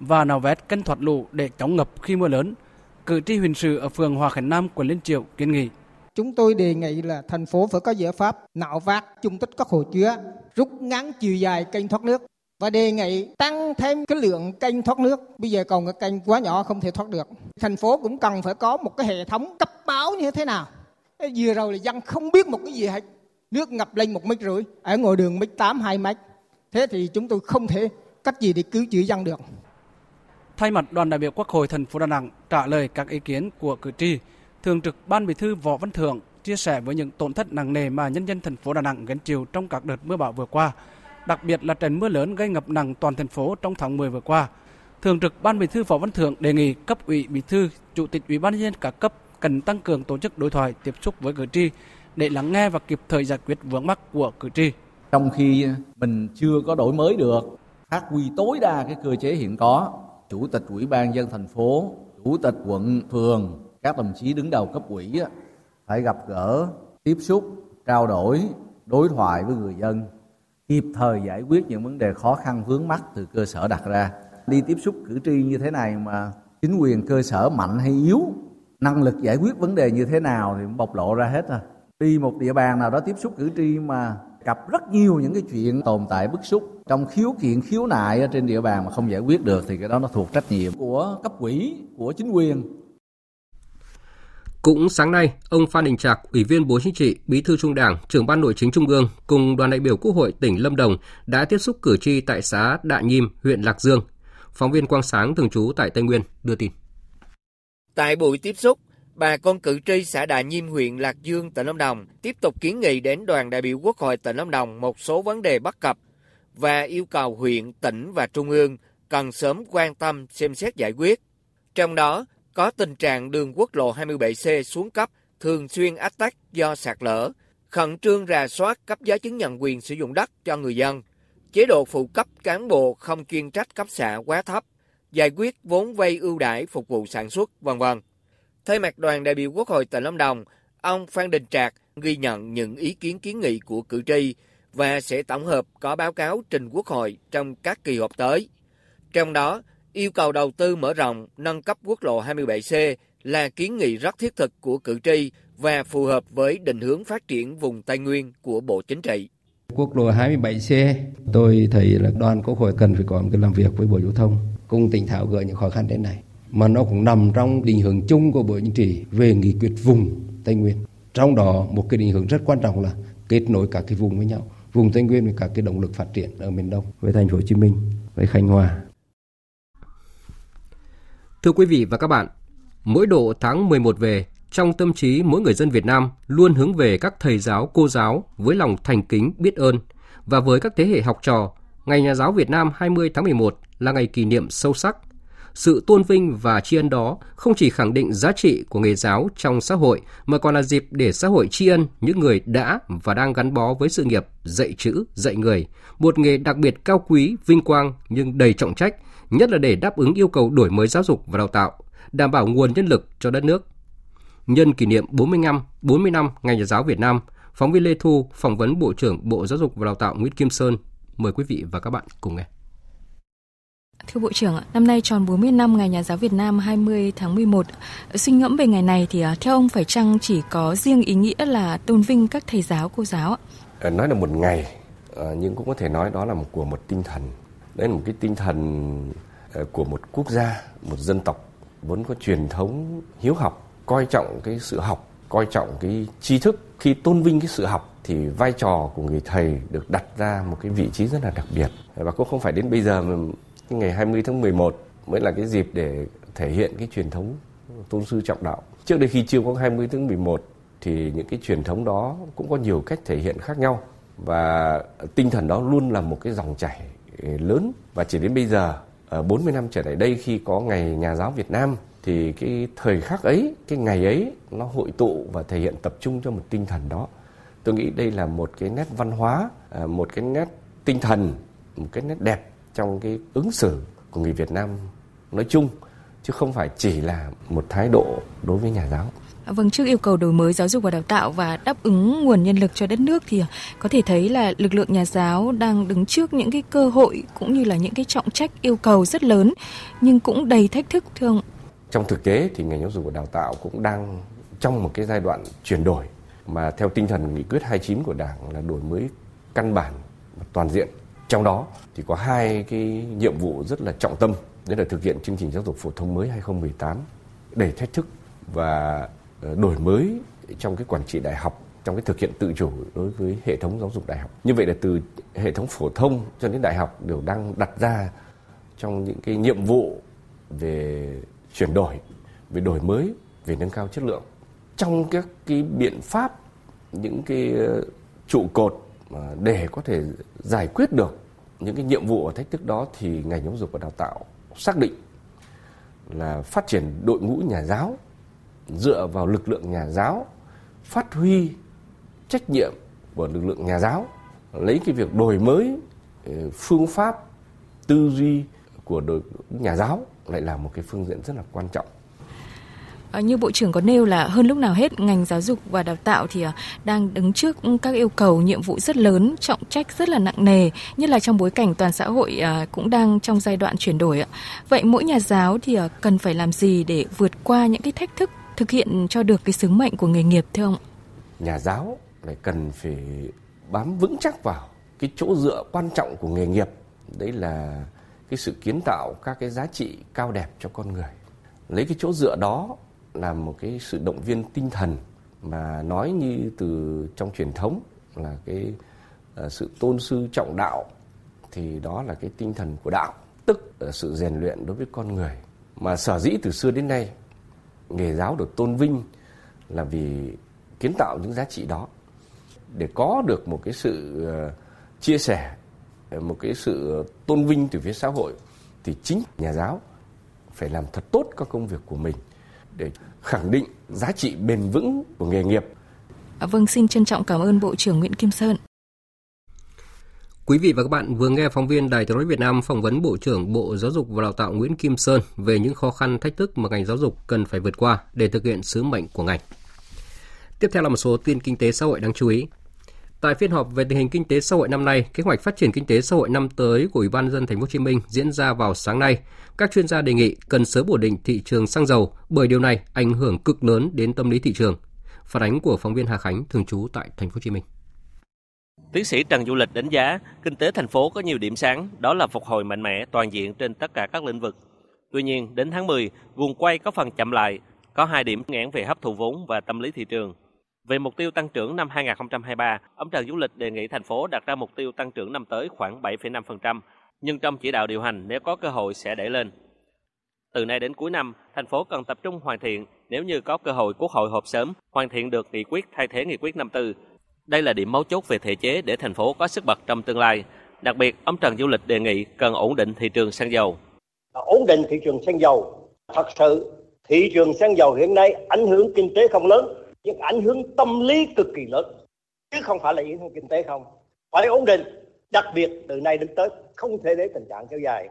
và nạo vét kênh thoát lũ để chống ngập khi mưa lớn. Cử tri Huỳnh Sự ở phường Hòa Khánh Nam, quận Liên Triệu kiến nghị. Chúng tôi đề nghị là thành phố phải có giải pháp nạo vét dung tích các hồ chứa, rút ngắn chiều dài kênh thoát nước, và đề nghị tăng thêm cái lượng kênh thoát nước. Bây giờ còn cái kênh quá nhỏ không thể thoát được. Thành phố cũng cần phải có một cái hệ thống cấp báo như thế nào. Vừa rồi là dân không biết một cái gì hết. Nước ngập lên một mét rưỡi, ở ngồi đường mét tám hai mét. Thế thì chúng tôi không thể cách gì để cứu chữa dân được. Thay mặt đoàn đại biểu Quốc hội thành phố Đà Nẵng trả lời các ý kiến của cử tri, Thường trực Ban Bí thư Võ Văn Thưởng chia sẻ với những tổn thất nặng nề mà nhân dân thành phố Đà Nẵng gánh chịu trong các đợt mưa bão vừa qua đặc biệt là trận mưa lớn gây ngập nặng toàn thành phố trong tháng 10 vừa qua. Thường trực Ban Bí thư Võ Văn Thưởng đề nghị cấp ủy Bí thư, Chủ tịch Ủy ban nhân dân các cấp cần tăng cường tổ chức đối thoại tiếp xúc với cử tri để lắng nghe và kịp thời giải quyết vướng mắc của cử tri. Trong khi mình chưa có đổi mới được, phát huy tối đa cái cơ chế hiện có, Chủ tịch Ủy ban dân thành phố, Chủ tịch quận, phường, các đồng chí đứng đầu cấp ủy phải gặp gỡ, tiếp xúc, trao đổi, đối thoại với người dân kịp thời giải quyết những vấn đề khó khăn vướng mắt từ cơ sở đặt ra đi tiếp xúc cử tri như thế này mà chính quyền cơ sở mạnh hay yếu năng lực giải quyết vấn đề như thế nào thì cũng bộc lộ ra hết rồi đi một địa bàn nào đó tiếp xúc cử tri mà gặp rất nhiều những cái chuyện tồn tại bức xúc trong khiếu kiện khiếu nại ở trên địa bàn mà không giải quyết được thì cái đó nó thuộc trách nhiệm của cấp quỹ của chính quyền cũng sáng nay, ông Phan Đình Trạc, Ủy viên Bộ Chính trị, Bí thư Trung Đảng, trưởng ban Nội chính Trung ương cùng đoàn đại biểu Quốc hội tỉnh Lâm Đồng đã tiếp xúc cử tri tại xã Đạ Nhim, huyện Lạc Dương. Phóng viên Quang Sáng thường trú tại Tây Nguyên đưa tin. Tại buổi tiếp xúc, bà con cử tri xã Đà Nhiêm huyện Lạc Dương, tỉnh Lâm Đồng tiếp tục kiến nghị đến đoàn đại biểu Quốc hội tỉnh Lâm Đồng một số vấn đề bất cập và yêu cầu huyện, tỉnh và trung ương cần sớm quan tâm xem xét giải quyết. Trong đó có tình trạng đường quốc lộ 27C xuống cấp thường xuyên ách tắc do sạt lở, khẩn trương rà soát cấp giấy chứng nhận quyền sử dụng đất cho người dân, chế độ phụ cấp cán bộ không chuyên trách cấp xã quá thấp, giải quyết vốn vay ưu đãi phục vụ sản xuất, vân vân. Thay mặt đoàn đại biểu Quốc hội tỉnh Lâm Đồng, ông Phan Đình Trạc ghi nhận những ý kiến kiến nghị của cử tri và sẽ tổng hợp có báo cáo trình Quốc hội trong các kỳ họp tới. Trong đó, yêu cầu đầu tư mở rộng, nâng cấp quốc lộ 27C là kiến nghị rất thiết thực của cử tri và phù hợp với định hướng phát triển vùng Tây Nguyên của Bộ Chính trị. Quốc lộ 27C, tôi thấy là đoàn quốc hội cần phải có một cái làm việc với Bộ Giao thông cùng tỉnh thảo gỡ những khó khăn đến này. Mà nó cũng nằm trong định hướng chung của Bộ Chính trị về nghị quyết vùng Tây Nguyên. Trong đó một cái định hướng rất quan trọng là kết nối các cái vùng với nhau. Vùng Tây Nguyên với các cái động lực phát triển ở miền Đông với thành phố Hồ Chí Minh, với Khánh Hòa. Thưa quý vị và các bạn, mỗi độ tháng 11 về, trong tâm trí mỗi người dân Việt Nam luôn hướng về các thầy giáo, cô giáo với lòng thành kính biết ơn và với các thế hệ học trò, Ngày Nhà giáo Việt Nam 20 tháng 11 là ngày kỷ niệm sâu sắc. Sự tôn vinh và tri ân đó không chỉ khẳng định giá trị của nghề giáo trong xã hội mà còn là dịp để xã hội tri ân những người đã và đang gắn bó với sự nghiệp dạy chữ, dạy người, một nghề đặc biệt cao quý, vinh quang nhưng đầy trọng trách, nhất là để đáp ứng yêu cầu đổi mới giáo dục và đào tạo, đảm bảo nguồn nhân lực cho đất nước nhân kỷ niệm 40 năm, 40 năm Ngày Nhà giáo Việt Nam, phóng viên Lê Thu phỏng vấn Bộ trưởng Bộ Giáo dục và Đào tạo Nguyễn Kim Sơn. Mời quý vị và các bạn cùng nghe. Thưa Bộ trưởng, năm nay tròn 40 năm Ngày Nhà giáo Việt Nam 20 tháng 11. Suy ngẫm về ngày này thì à, theo ông phải chăng chỉ có riêng ý nghĩa là tôn vinh các thầy giáo, cô giáo ờ, nói là một ngày, ờ, nhưng cũng có thể nói đó là một của một tinh thần. Đấy là một cái tinh thần ờ, của một quốc gia, một dân tộc vốn có truyền thống hiếu học coi trọng cái sự học coi trọng cái tri thức khi tôn vinh cái sự học thì vai trò của người thầy được đặt ra một cái vị trí rất là đặc biệt và cũng không phải đến bây giờ mà cái ngày 20 tháng 11 mới là cái dịp để thể hiện cái truyền thống tôn sư trọng đạo. Trước đây khi chưa có 20 tháng 11 thì những cái truyền thống đó cũng có nhiều cách thể hiện khác nhau và tinh thần đó luôn là một cái dòng chảy ừ, lớn. Và chỉ đến bây giờ ờ, ở 40 năm trở lại đây khi có ngày nhà giáo Việt Nam thì cái thời khắc ấy, cái ngày ấy nó hội tụ và thể hiện tập trung cho một tinh thần đó. Tôi nghĩ đây là một cái nét văn hóa ờ, một cái nét tinh thần, một cái nét đẹp trong cái ứng xử của người Việt Nam nói chung chứ không phải chỉ là một thái độ đối với nhà giáo. Vâng, trước yêu cầu đổi mới giáo dục và đào tạo và đáp ứng nguồn nhân lực cho đất nước thì có thể thấy là lực lượng nhà giáo đang đứng trước những cái cơ hội cũng như là những cái trọng trách yêu cầu rất lớn nhưng cũng đầy thách thức thưa ông trong thực tế thì ngành giáo dục và đào tạo cũng đang trong một cái giai đoạn chuyển đổi mà theo tinh thần nghị quyết 29 của Đảng là đổi mới căn bản và toàn diện. Trong đó thì có hai cái nhiệm vụ rất là trọng tâm, đấy là thực hiện chương trình giáo dục phổ thông mới 2018 để thách thức và ờ, đổi mới trong cái quản trị đại học trong cái thực hiện tự chủ đối với hệ thống giáo dục đại học. Như vậy là từ hệ thống phổ thông cho đến đại học đều đang đặt ra trong những cái nhiệm vụ về chuyển đổi, về đổi mới, về nâng cao chất lượng. Trong các cái biện pháp, những cái ờ, trụ cột để có thể giải quyết được những cái nhiệm vụ và thách thức đó thì ngành giáo dục và đào tạo xác định là phát triển đội ngũ nhà giáo dựa vào lực lượng nhà giáo, phát huy trách nhiệm của lực lượng nhà giáo, lấy cái việc đổi mới ờ, phương pháp, tư duy của đội nhà giáo lại là một cái phương diện rất là quan trọng. À, như Bộ trưởng có nêu là hơn lúc nào hết ngành giáo dục và đào tạo thì à, đang đứng trước các yêu cầu nhiệm vụ rất lớn, trọng trách rất là nặng nề, nhất là trong bối cảnh toàn xã hội à, cũng đang trong giai đoạn chuyển đổi. Vậy mỗi nhà giáo thì à, cần phải làm gì để vượt qua những cái thách thức thực hiện cho được cái sứ mệnh của nghề nghiệp thưa ông? Nhà giáo phải cần phải bám vững chắc vào cái chỗ dựa quan trọng của nghề nghiệp, đấy là cái sự kiến tạo các cái giá trị cao đẹp cho con người lấy cái chỗ dựa đó làm một cái sự động viên tinh thần mà nói như từ trong truyền thống là cái ờ, sự tôn sư trọng đạo, thì đó là cái tinh thần của đạo, tức là sự rèn luyện đối với con người. Mà sở dĩ từ xưa đến nay, nghề giáo được tôn vinh là vì kiến tạo những giá trị đó. Để có được một cái sự ờ, chia sẻ, một cái sự tôn vinh từ phía xã hội, thì chính nhà giáo phải làm thật tốt các công việc của mình để khẳng định giá trị bền vững của nghề nghiệp. À, vâng, xin trân trọng cảm ơn Bộ trưởng Nguyễn Kim Sơn. Quý vị và các bạn vừa nghe phóng viên Đài Tiếng nói Việt Nam phỏng vấn Bộ trưởng Bộ Giáo dục và Đào tạo Nguyễn Kim Sơn về những khó khăn thách thức mà ngành giáo dục cần phải vượt qua để thực hiện sứ mệnh của ngành. Tiếp theo là một số tin kinh tế xã hội đáng chú ý. Tại phiên họp về tình hình kinh tế xã hội năm nay, kế hoạch phát triển kinh tế xã hội năm tới của Ủy ban dân thành phố Hồ Chí Minh diễn ra vào sáng nay. Các chuyên gia đề nghị cần sớm ổn định thị trường xăng dầu bởi điều này ảnh hưởng cực lớn đến tâm lý thị trường. Phản ánh của phóng viên Hà Khánh thường trú tại thành phố Hồ Chí Minh. Tiến sĩ Trần Du Lịch đánh giá, kinh tế thành phố có nhiều điểm sáng, đó là phục hồi mạnh mẽ toàn diện trên tất cả các lĩnh vực. Tuy nhiên, đến tháng 10, guồng quay có phần chậm lại, có hai điểm nghẽn về hấp thụ vốn và tâm lý thị trường. Về mục tiêu tăng trưởng năm 2023, ông Trần Du Lịch đề nghị thành phố đặt ra mục tiêu tăng trưởng năm tới khoảng 7,5%, nhưng trong chỉ đạo điều hành nếu có cơ hội sẽ đẩy lên. Từ nay đến cuối năm, thành phố cần tập trung hoàn thiện nếu như có cơ hội Quốc hội họp sớm, hoàn thiện được nghị quyết thay thế nghị quyết 54. Đây là điểm mấu chốt về thể chế để thành phố có sức bật trong tương lai. Đặc biệt, ông Trần Du Lịch đề nghị cần ổn định thị trường xăng dầu. À, ổn định thị trường xăng dầu. Thật sự, thị trường xăng dầu hiện nay ảnh hưởng kinh tế không lớn, nhưng ảnh hưởng tâm lý cực kỳ lớn. Chứ không phải là ảnh hưởng kinh tế không. Phải ổn định, đặc biệt từ nay đến tới không thể để tình trạng kéo dài.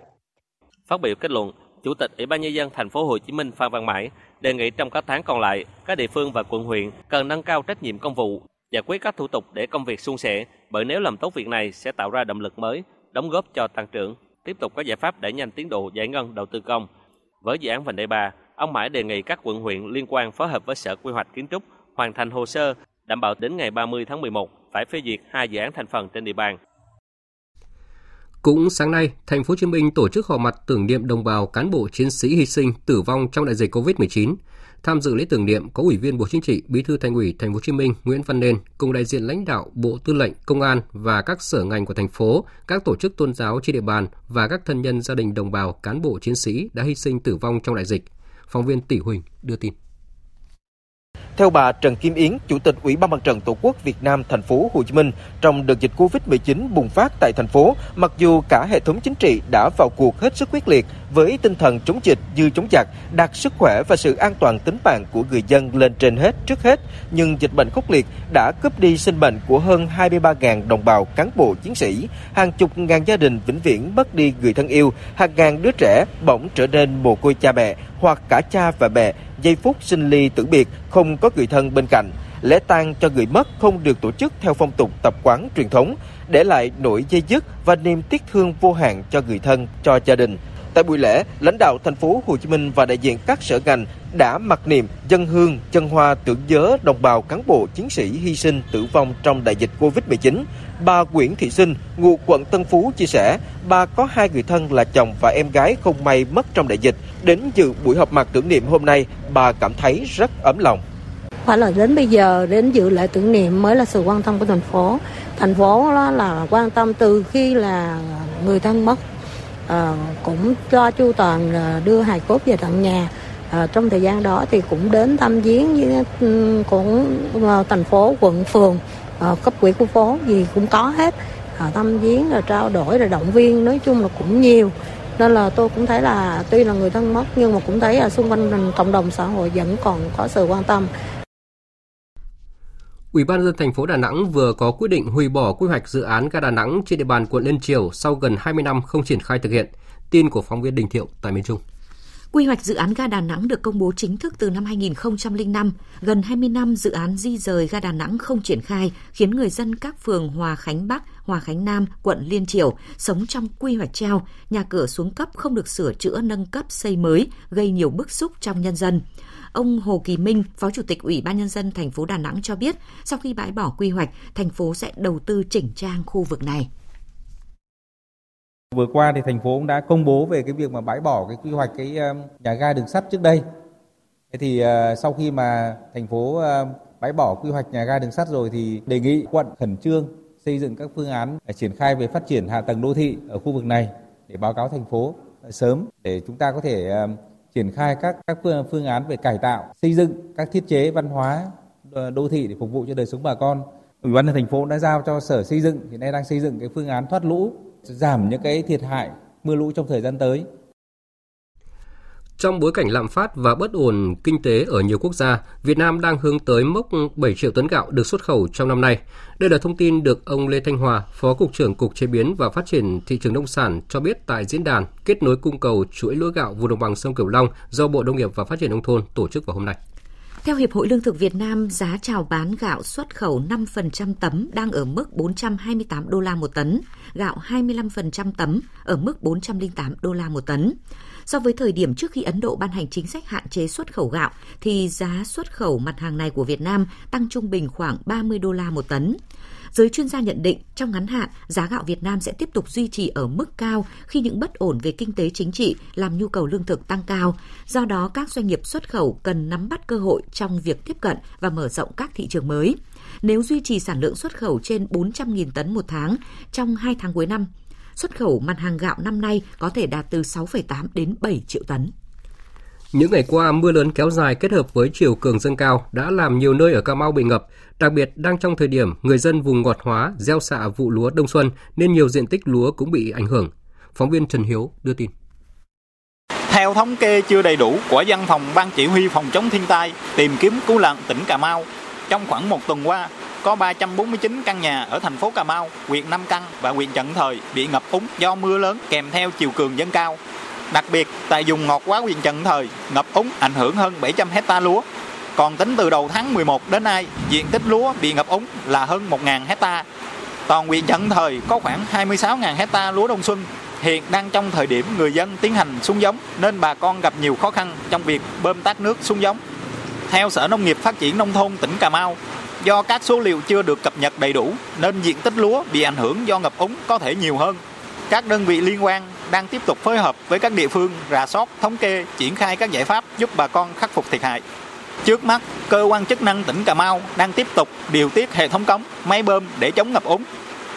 Phát biểu kết luận, chủ tịch ủy ban nhân dân thành phố Hồ Chí Minh Phan Văn Mãi đề nghị trong các tháng còn lại, các địa phương và quận huyện cần nâng cao trách nhiệm công vụ, giải quyết các thủ tục để công việc suôn sẻ, bởi nếu làm tốt việc này sẽ tạo ra động lực mới, đóng góp cho tăng trưởng. Tiếp tục có giải pháp đẩy nhanh tiến độ giải ngân đầu tư công. Với dự án vành đai ba, ông Mãi đề nghị các quận huyện liên quan phối hợp với sở quy hoạch kiến trúc hoàn thành hồ sơ, đảm bảo đến ngày 30 tháng 11 phải phê duyệt hai dự án thành phần trên địa bàn. Cũng sáng nay, thành phố Hồ Chí Minh tổ chức họp mặt tưởng niệm đồng bào cán bộ chiến sĩ hy sinh tử vong trong đại dịch Covid-19. Tham dự lễ tưởng niệm có Ủy viên Bộ Chính trị, Bí thư Thành ủy Thành phố Hồ Chí Minh Nguyễn Văn Nên cùng đại diện lãnh đạo Bộ Tư lệnh Công an và các sở ngành của thành phố, các tổ chức tôn giáo trên địa bàn và các thân nhân gia đình đồng bào cán bộ chiến sĩ đã hy sinh tử vong trong đại dịch. Phóng viên Tỷ Huỳnh đưa tin. Theo bà Trần Kim Yến, Chủ tịch Ủy ban Mặt trận Tổ quốc Việt Nam thành phố Hồ Chí Minh, trong đợt dịch Covid-19 bùng phát tại thành phố, mặc dù cả hệ thống chính trị đã vào cuộc hết sức quyết liệt với tinh thần chống dịch như chống giặc, đặt sức khỏe và sự an toàn tính mạng của người dân lên trên hết trước hết, nhưng dịch bệnh khốc liệt đã cướp đi sinh mệnh của hơn 23.000 đồng bào cán bộ chiến sĩ, hàng chục ngàn gia đình vĩnh viễn mất đi người thân yêu, hàng ngàn đứa trẻ bỗng trở nên mồ côi cha mẹ hoặc cả cha và mẹ. Giây phút sinh ly tử biệt không có người thân bên cạnh. Lễ tang cho người mất không được tổ chức theo phong tục tập quán truyền thống. Để lại nỗi dây dứt và niềm tiếc thương vô hạn cho người thân cho gia đình tại buổi lễ lãnh đạo thành phố Hồ Chí Minh và đại diện các sở ngành đã mặc niệm dân hương chân hoa tưởng nhớ đồng bào cán bộ chiến sĩ hy sinh tử vong trong đại dịch Covid-19 Bà Nguyễn Thị Sinh, ngụ quận Tân Phú chia sẻ, bà có hai người thân là chồng và em gái không may mất trong đại dịch. Đến dự buổi họp mặt tưởng niệm hôm nay, bà cảm thấy rất ấm lòng. Phải là đến bây giờ đến dự lễ tưởng niệm mới là sự quan tâm của thành phố. Thành phố đó là quan tâm từ khi là người thân mất à, cũng cho chu toàn ờ, đưa hài cốt về tận nhà. À, trong thời gian đó thì cũng đến thăm viếng với ừ, cũng thành phố quận phường à, cấp quỹ khu phố gì cũng có hết. À, thăm viếng rồi trao đổi rồi động viên nói chung là cũng nhiều. Nên là tôi cũng thấy là tuy là người thân mất nhưng mà cũng thấy là xung quanh ừ, cộng đồng xã hội vẫn còn có sự quan tâm. Ủy ban dân thành phố Đà Nẵng vừa có quyết định hủy bỏ quy hoạch dự án ga Đà Nẵng trên địa bàn quận Liên Triều sau gần 20 năm không triển khai thực hiện. Tin của phóng viên Đình Thiệu tại miền Trung. Quy hoạch dự án ga Đà Nẵng được công bố chính thức từ năm 2005. Gần 20 năm dự án di rời ga Đà Nẵng không triển khai, khiến người dân các phường Hòa Khánh Bắc, Hòa Khánh Nam, quận Liên Triểu sống trong quy hoạch treo, nhà cửa xuống cấp không được sửa chữa nâng cấp xây mới, gây nhiều bức xúc trong nhân dân. Ông Hồ Kỳ Minh, Phó Chủ tịch Ủy ban nhân dân thành phố Đà Nẵng cho biết, sau khi bãi bỏ quy hoạch, thành phố sẽ đầu tư chỉnh trang khu vực này. Vừa qua thì thành phố cũng đã công bố về cái việc mà bãi bỏ cái quy hoạch cái um, nhà ga đường sắt trước đây. Thế thì ờ, sau khi mà thành phố ờ, bãi bỏ quy hoạch nhà ga đường sắt rồi thì đề nghị quận khẩn trương xây dựng các phương án triển khai về phát triển hạ tầng đô thị ở khu vực này để báo cáo thành phố sớm để chúng ta có thể ờ, triển khai các các phương, phương án về cải tạo, xây dựng các thiết chế văn hóa đô thị để phục vụ cho đời sống bà con. Ủy ban nhân thành phố đã giao cho Sở Xây dựng hiện nay đang xây dựng cái phương án thoát lũ giảm những cái thiệt hại mưa lũ trong thời gian tới. Trong bối cảnh lạm phát và bất ổn kinh tế ở nhiều quốc gia, Việt Nam đang hướng tới mốc 7 triệu tấn gạo được xuất khẩu trong năm nay. Đây là thông tin được ông Lê Thanh Hòa, Phó Cục trưởng Cục Chế biến và Phát triển Thị trường Nông sản cho biết tại diễn đàn kết nối cung cầu chuỗi lúa gạo vùng đồng bằng sông Cửu Long do Bộ Nông nghiệp và Phát triển Nông thôn tổ chức vào hôm nay. Theo Hiệp hội Lương thực Việt Nam, giá chào bán gạo xuất khẩu 5% tấm đang ở mức 428 đô la một tấn, gạo 25% tấm ở mức 408 đô la một tấn. So với thời điểm trước khi Ấn Độ ban hành chính sách hạn chế xuất khẩu gạo, thì giá xuất khẩu mặt hàng này của Việt Nam tăng trung bình khoảng 30 đô la một tấn. Giới chuyên gia nhận định trong ngắn hạn, giá gạo Việt Nam sẽ tiếp tục duy trì ở mức cao khi những bất ổn về kinh tế chính trị làm nhu cầu lương thực tăng cao. Do đó, các doanh nghiệp xuất khẩu cần nắm bắt cơ hội trong việc tiếp cận và mở rộng các thị trường mới. Nếu duy trì sản lượng xuất khẩu trên 400.000 tấn một tháng trong 2 tháng cuối năm, xuất khẩu mặt hàng gạo năm nay có thể đạt từ 6,8 đến 7 triệu tấn. Những ngày qua, mưa lớn kéo dài kết hợp với chiều cường dâng cao đã làm nhiều nơi ở Cà Mau bị ngập, đặc biệt đang trong thời điểm người dân vùng ngọt hóa gieo xạ vụ lúa đông xuân nên nhiều diện tích lúa cũng bị ảnh hưởng. Phóng viên Trần Hiếu đưa tin. Theo thống kê chưa đầy đủ của văn phòng Ban Chỉ huy Phòng chống thiên tai tìm kiếm cứu nạn tỉnh Cà Mau, trong khoảng một tuần qua, có 349 căn nhà ở thành phố Cà Mau, huyện Nam Căn và huyện Trần Thời bị ngập úng do mưa lớn kèm theo chiều cường dâng cao. Đặc biệt, tại vùng ngọt quá huyện Trần Thời, ngập úng ảnh hưởng hơn 700 hecta lúa. Còn tính từ đầu tháng 11 đến nay, diện tích lúa bị ngập úng là hơn 1.000 hecta. Toàn huyện Trần Thời có khoảng 26.000 hecta lúa đông xuân. Hiện đang trong thời điểm người dân tiến hành xuống giống nên bà con gặp nhiều khó khăn trong việc bơm tát nước xuống giống. Theo Sở Nông nghiệp Phát triển Nông thôn tỉnh Cà Mau, do các số liệu chưa được cập nhật đầy đủ nên diện tích lúa bị ảnh hưởng do ngập úng có thể nhiều hơn. Các đơn vị liên quan đang tiếp tục phối hợp với các địa phương rà soát, thống kê, triển khai các giải pháp giúp bà con khắc phục thiệt hại. Trước mắt, cơ quan chức năng tỉnh Cà Mau đang tiếp tục điều tiết hệ thống cống, máy bơm để chống ngập úng.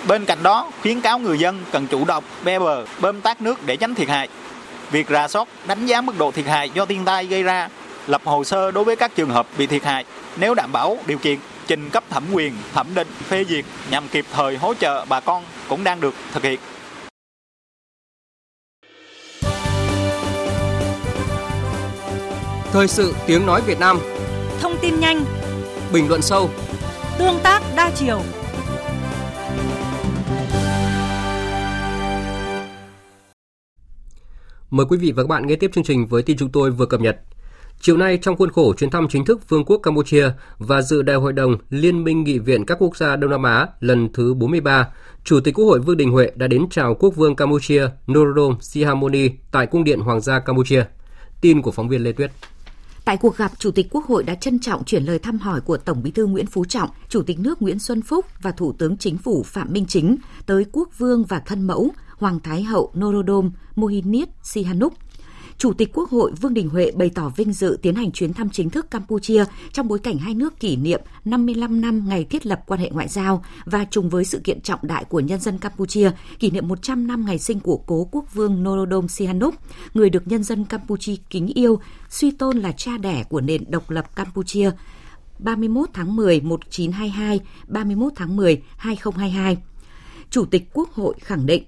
Bên cạnh đó, khuyến cáo người dân cần chủ động be bờ, bơm tát nước để tránh thiệt hại. Việc rà soát, đánh giá mức độ thiệt hại do thiên tai gây ra, lập hồ sơ đối với các trường hợp bị thiệt hại nếu đảm bảo điều kiện trình cấp thẩm quyền thẩm định phê duyệt nhằm kịp thời hỗ trợ bà con cũng đang được thực hiện. Thời sự tiếng nói Việt Nam Thông tin nhanh Bình luận sâu Tương tác đa chiều Mời quý vị và các bạn nghe tiếp chương trình với tin chúng tôi vừa cập nhật. Chiều nay trong khuôn khổ chuyến thăm chính thức Vương quốc Campuchia và dự đại hội đồng Liên minh nghị viện các quốc gia Đông Nam Á lần thứ 43, Chủ tịch Quốc hội Vương Đình Huệ đã đến chào Quốc vương Campuchia Norodom Sihamoni tại Cung điện Hoàng gia Campuchia. Tin của phóng viên Lê Tuyết. Tại cuộc gặp, Chủ tịch Quốc hội đã trân trọng chuyển lời thăm hỏi của Tổng Bí thư Nguyễn Phú Trọng, Chủ tịch nước Nguyễn Xuân Phúc và Thủ tướng Chính phủ Phạm Minh Chính tới quốc vương và thân mẫu Hoàng Thái hậu Norodom Mohinit Sihanouk Chủ tịch Quốc hội Vương Đình Huệ bày tỏ vinh dự tiến hành chuyến thăm chính thức Campuchia trong bối cảnh hai nước kỷ niệm 55 năm ngày thiết lập quan hệ ngoại giao và trùng với sự kiện trọng đại của nhân dân Campuchia kỷ niệm 100 năm ngày sinh của cố quốc vương Norodom Sihanouk, người được nhân dân Campuchia kính yêu, suy tôn là cha đẻ của nền độc lập Campuchia 31 tháng 10 1922, 31 tháng 10 2022. Chủ tịch Quốc hội khẳng định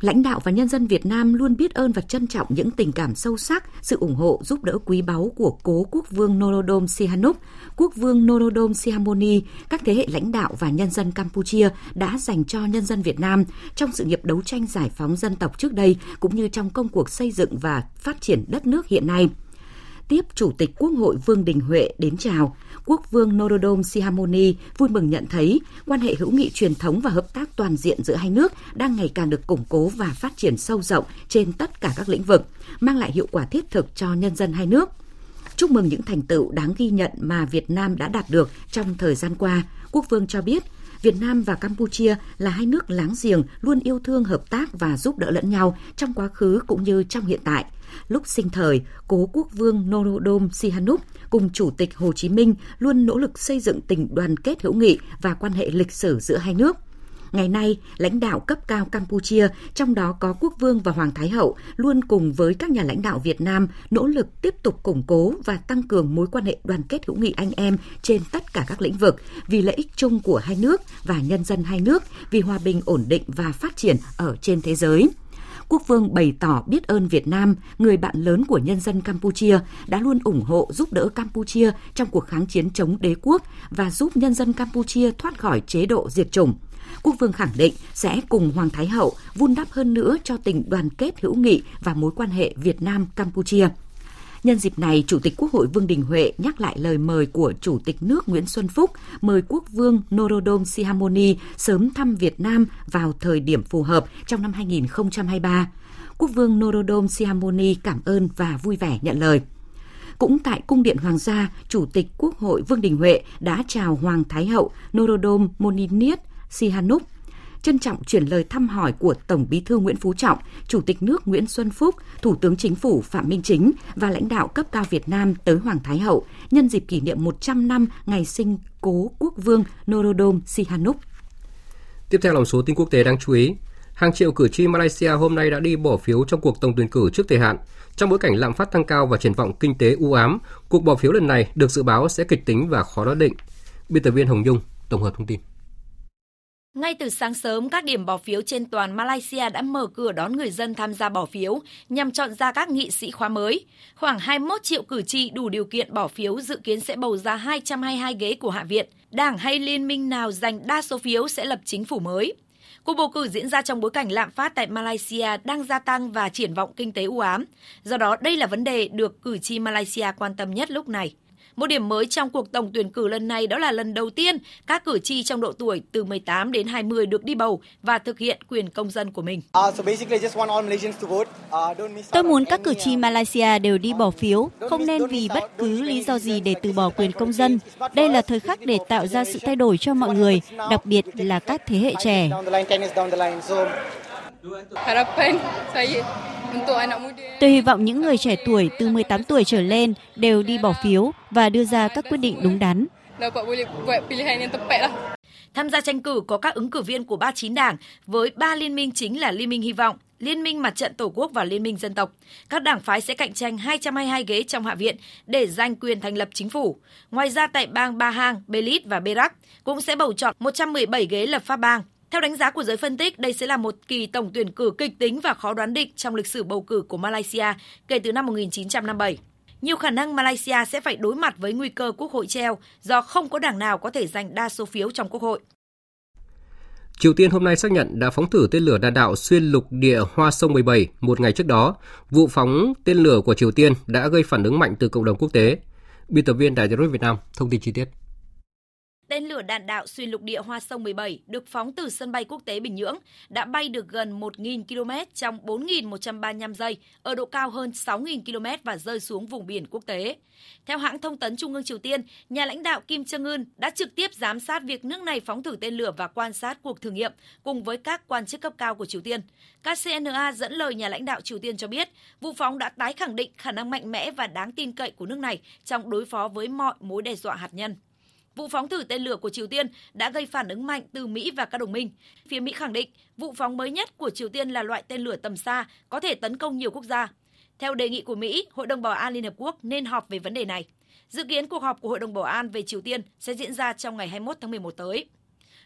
lãnh đạo và nhân dân Việt Nam luôn biết ơn và trân trọng những tình cảm sâu sắc, sự ủng hộ giúp đỡ quý báu của cố quốc vương Norodom Sihanouk, quốc vương Norodom Sihamoni, các thế hệ lãnh đạo và nhân dân Campuchia đã dành cho nhân dân Việt Nam trong sự nghiệp đấu tranh giải phóng dân tộc trước đây cũng như trong công cuộc xây dựng và phát triển đất nước hiện nay. Tiếp Chủ tịch Quốc hội Vương Đình Huệ đến chào, Quốc vương Norodom Sihamoni vui mừng nhận thấy quan hệ hữu nghị truyền thống và hợp tác toàn diện giữa hai nước đang ngày càng được củng cố và phát triển sâu rộng trên tất cả các lĩnh vực, mang lại hiệu quả thiết thực cho nhân dân hai nước. Chúc mừng những thành tựu đáng ghi nhận mà Việt Nam đã đạt được trong thời gian qua. Quốc vương cho biết Việt Nam và Campuchia là hai nước láng giềng luôn yêu thương hợp tác và giúp đỡ lẫn nhau trong quá khứ cũng như trong hiện tại. Lúc sinh thời, cố quốc vương Norodom Sihanouk cùng Chủ tịch Hồ Chí Minh luôn nỗ lực xây dựng tình đoàn kết hữu nghị và quan hệ lịch sử giữa hai nước. Ngày nay, lãnh đạo cấp cao Campuchia, trong đó có quốc vương và hoàng thái hậu, luôn cùng với các nhà lãnh đạo Việt Nam nỗ lực tiếp tục củng cố và tăng cường mối quan hệ đoàn kết hữu nghị anh em trên tất cả các lĩnh vực vì lợi ích chung của hai nước và nhân dân hai nước, vì hòa bình ổn định và phát triển ở trên thế giới. Quốc vương bày tỏ biết ơn Việt Nam, người bạn lớn của nhân dân Campuchia, đã luôn ủng hộ giúp đỡ Campuchia trong cuộc kháng chiến chống đế quốc và giúp nhân dân Campuchia thoát khỏi chế độ diệt chủng. Quốc vương khẳng định sẽ cùng Hoàng Thái Hậu vun đắp hơn nữa cho tình đoàn kết hữu nghị và mối quan hệ Việt Nam-Campuchia. Nhân dịp này, Chủ tịch Quốc hội Vương Đình Huệ nhắc lại lời mời của Chủ tịch nước Nguyễn Xuân Phúc mời Quốc vương Norodom Sihamoni sớm thăm Việt Nam vào thời điểm phù hợp trong năm 2023. Quốc vương Norodom Sihamoni cảm ơn và vui vẻ nhận lời. Cũng tại Cung điện Hoàng gia, Chủ tịch Quốc hội Vương Đình Huệ đã chào Hoàng Thái hậu Norodom Moniniet Sihanouk trân trọng chuyển lời thăm hỏi của Tổng Bí thư Nguyễn Phú Trọng, Chủ tịch nước Nguyễn Xuân Phúc, Thủ tướng Chính phủ Phạm Minh Chính và lãnh đạo cấp cao Việt Nam tới Hoàng Thái Hậu nhân dịp kỷ niệm 100 năm ngày sinh cố quốc vương Norodom Sihanouk. Tiếp theo là một số tin quốc tế đáng chú ý. Hàng triệu cử tri Malaysia hôm nay đã đi bỏ phiếu trong cuộc tổng tuyển cử trước thời hạn. Trong bối cảnh lạm phát tăng cao và triển vọng kinh tế u ám, cuộc bỏ phiếu lần này được dự báo sẽ kịch tính và khó đoán định. Biên tập viên Hồng Dung tổng hợp thông tin. Ngay từ sáng sớm, các điểm bỏ phiếu trên toàn Malaysia đã mở cửa đón người dân tham gia bỏ phiếu nhằm chọn ra các nghị sĩ khóa mới. Khoảng 21 triệu cử tri đủ điều kiện bỏ phiếu dự kiến sẽ bầu ra 222 ghế của Hạ viện. Đảng hay liên minh nào giành đa số phiếu sẽ lập chính phủ mới. Cuộc bầu cử diễn ra trong bối cảnh lạm phát tại Malaysia đang gia tăng và triển vọng kinh tế u ám. Do đó, đây là vấn đề được cử tri Malaysia quan tâm nhất lúc này. Một điểm mới trong cuộc tổng tuyển cử lần này đó là lần đầu tiên các cử tri trong độ tuổi từ 18 đến 20 được đi bầu và thực hiện quyền công dân của mình. Tôi muốn các cử tri Malaysia đều đi bỏ phiếu, không nên vì bất cứ lý do gì để từ bỏ quyền công dân. Đây là thời khắc để tạo ra sự thay đổi cho mọi người, đặc biệt là các thế hệ trẻ. Tôi hy vọng những người trẻ tuổi từ 18 tuổi trở lên đều đi bỏ phiếu và đưa ra các quyết định đúng đắn. Tham gia tranh cử có các ứng cử viên của 39 đảng với ba liên minh chính là Liên minh Hy vọng, Liên minh Mặt trận Tổ quốc và Liên minh Dân tộc. Các đảng phái sẽ cạnh tranh 222 ghế trong Hạ viện để giành quyền thành lập chính phủ. Ngoài ra tại bang Bahang, Belize và Perak cũng sẽ bầu chọn 117 ghế lập pháp bang. Theo đánh giá của giới phân tích, đây sẽ là một kỳ tổng tuyển cử kịch tính và khó đoán định trong lịch sử bầu cử của Malaysia kể từ năm 1957. Nhiều khả năng Malaysia sẽ phải đối mặt với nguy cơ quốc hội treo do không có đảng nào có thể giành đa số phiếu trong quốc hội. Triều Tiên hôm nay xác nhận đã phóng thử tên lửa đạn đạo xuyên lục địa Hoa Sông 17 một ngày trước đó. Vụ phóng tên lửa của Triều Tiên đã gây phản ứng mạnh từ cộng đồng quốc tế. Biên tập viên Đài Truyền Việt Nam thông tin chi tiết. Tên lửa đạn đạo xuyên lục địa Hoa Sông 17 được phóng từ sân bay quốc tế Bình Nhưỡng đã bay được gần 1.000 km trong 4.135 giây ở độ cao hơn 6.000 km và rơi xuống vùng biển quốc tế. Theo hãng thông tấn Trung ương Triều Tiên, nhà lãnh đạo Kim Jong Un đã trực tiếp giám sát việc nước này phóng thử tên lửa và quan sát cuộc thử nghiệm cùng với các quan chức cấp cao của Triều Tiên. KCNA dẫn lời nhà lãnh đạo Triều Tiên cho biết, vụ phóng đã tái khẳng định khả năng mạnh mẽ và đáng tin cậy của nước này trong đối phó với mọi mối đe dọa hạt nhân. Vụ phóng thử tên lửa của Triều Tiên đã gây phản ứng mạnh từ Mỹ và các đồng minh. Phía Mỹ khẳng định vụ phóng mới nhất của Triều Tiên là loại tên lửa tầm xa có thể tấn công nhiều quốc gia. Theo đề nghị của Mỹ, Hội đồng Bảo an Liên Hợp Quốc nên họp về vấn đề này. Dự kiến cuộc họp của Hội đồng Bảo an về Triều Tiên sẽ diễn ra trong ngày 21 tháng 11 tới.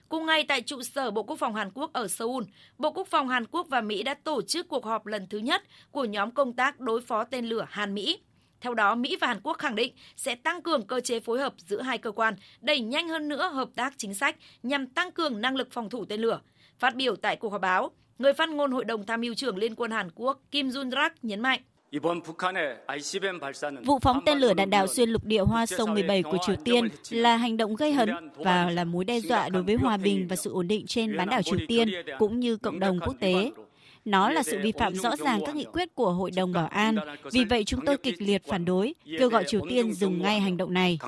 Cùng ngày tại trụ sở Bộ Quốc phòng Hàn Quốc ở Seoul, Bộ Quốc phòng Hàn Quốc và Mỹ đã tổ chức cuộc họp lần thứ nhất của nhóm công tác đối phó tên lửa Hàn Mỹ. Theo đó, Mỹ và Hàn Quốc khẳng định sẽ tăng cường cơ chế phối hợp giữa hai cơ quan, đẩy nhanh hơn nữa hợp tác chính sách nhằm tăng cường năng lực phòng thủ tên lửa. Phát biểu tại cuộc họp báo, người phát ngôn Hội đồng Tham mưu trưởng Liên quân Hàn Quốc Kim Jun-rak nhấn mạnh Vụ phóng tên lửa đạn đạo xuyên lục địa Hoa Sông 17 của Triều Tiên là hành động gây hấn và là mối đe dọa đối với hòa bình và sự ổn định trên bán đảo Triều Tiên cũng như cộng đồng quốc tế. Nó là sự vi phạm rõ ràng các nghị quyết của Hội đồng Bảo an. Vì vậy chúng tôi kịch liệt phản đối, kêu gọi Triều Tiên dừng ngay hành động này.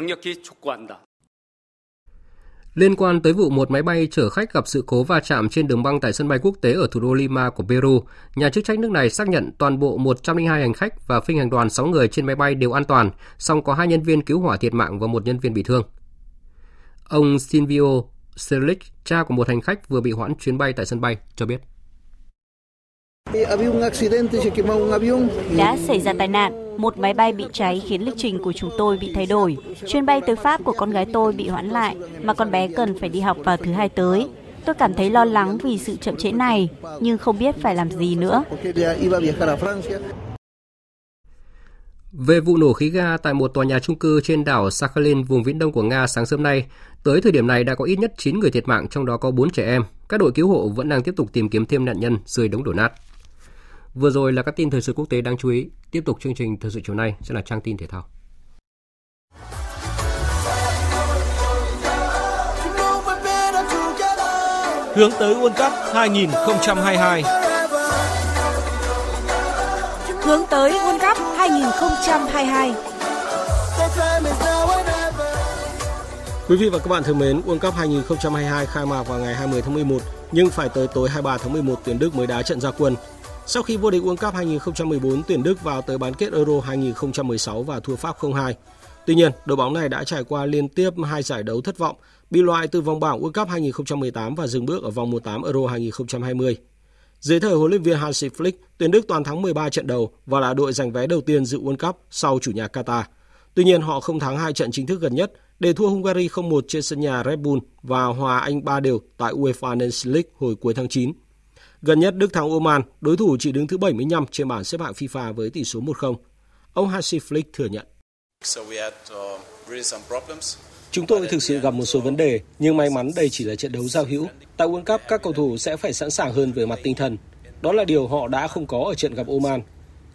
Liên quan tới vụ một máy bay chở khách gặp sự cố va chạm trên đường băng tại sân bay quốc tế ở thủ đô Lima của Peru, nhà chức trách nước này xác nhận toàn bộ 102 hành khách và phi hành đoàn 6 người trên máy bay đều an toàn, song có hai nhân viên cứu hỏa thiệt mạng và một nhân viên bị thương. Ông Silvio Selic, cha của một hành khách vừa bị hoãn chuyến bay tại sân bay, cho biết. Đã xảy ra tai nạn, một máy bay bị cháy khiến lịch trình của chúng tôi bị thay đổi. Chuyến bay tới Pháp của con gái tôi bị hoãn lại, mà con bé cần phải đi học vào thứ hai tới. Tôi cảm thấy lo lắng vì sự chậm trễ này, nhưng không biết phải làm gì nữa. Về vụ nổ khí ga tại một tòa nhà trung cư trên đảo Sakhalin, vùng viễn đông của Nga sáng sớm nay, tới thời điểm này đã có ít nhất 9 người thiệt mạng, trong đó có 4 trẻ em. Các đội cứu hộ vẫn đang tiếp tục tìm kiếm thêm nạn nhân dưới đống đổ nát. Vừa rồi là các tin thời sự quốc tế đáng chú ý. Tiếp tục chương trình thời sự chiều nay sẽ là trang tin thể thao. Hướng tới World Cup 2022 Hướng tới World Cup 2022 Quý vị và các bạn thân mến, World Cup 2022 khai mạc vào ngày 20 tháng 11 nhưng phải tới tối 23 tháng 11 tuyển Đức mới đá trận ra quân. Sau khi vô địch World Cup 2014, tuyển Đức vào tới bán kết Euro 2016 và thua Pháp 0-2. Tuy nhiên, đội bóng này đã trải qua liên tiếp hai giải đấu thất vọng, bị loại từ vòng bảng World Cup 2018 và dừng bước ở vòng 1/8 Euro 2020. Dưới thời huấn luyện viên Hansi Flick, tuyển Đức toàn thắng 13 trận đầu và là đội giành vé đầu tiên dự World Cup sau chủ nhà Qatar. Tuy nhiên, họ không thắng hai trận chính thức gần nhất để thua Hungary 0-1 trên sân nhà Red Bull và hòa Anh 3 đều tại UEFA Nations League hồi cuối tháng 9. Gần nhất Đức thắng Oman, đối thủ chỉ đứng thứ 75 trên bảng xếp hạng FIFA với tỷ số 1-0. Ông Hansi Flick thừa nhận. Chúng tôi thực sự gặp một số vấn đề, nhưng may mắn đây chỉ là trận đấu giao hữu. Tại World Cup, các cầu thủ sẽ phải sẵn sàng hơn về mặt tinh thần. Đó là điều họ đã không có ở trận gặp Oman.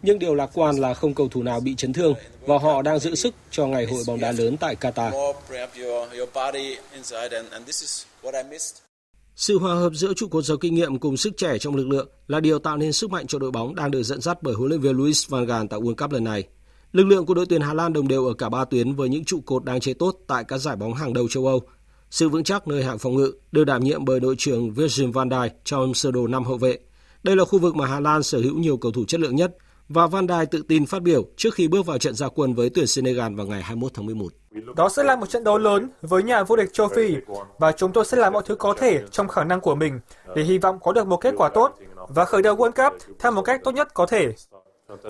Nhưng điều lạc quan là không cầu thủ nào bị chấn thương và họ đang giữ sức cho ngày hội bóng đá lớn tại Qatar. Sự hòa hợp giữa trụ cột giàu kinh nghiệm cùng sức trẻ trong lực lượng là điều tạo nên sức mạnh cho đội bóng đang được dẫn dắt bởi huấn luyện viên Luis van Gaal tại World Cup lần này. Lực lượng của đội tuyển Hà Lan đồng đều ở cả ba tuyến với những trụ cột đang chơi tốt tại các giải bóng hàng đầu châu Âu. Sự vững chắc nơi hạng phòng ngự được đảm nhiệm bởi đội trưởng Virgil van Dijk trong sơ đồ năm hậu vệ. Đây là khu vực mà Hà Lan sở hữu nhiều cầu thủ chất lượng nhất và Van Dijk tự tin phát biểu trước khi bước vào trận gia quân với tuyển Senegal vào ngày 21 tháng 11. Đó sẽ là một trận đấu lớn với nhà vô địch châu Phi và chúng tôi sẽ làm mọi thứ có thể trong khả năng của mình để hy vọng có được một kết quả tốt và khởi đầu World Cup theo một cách tốt nhất có thể.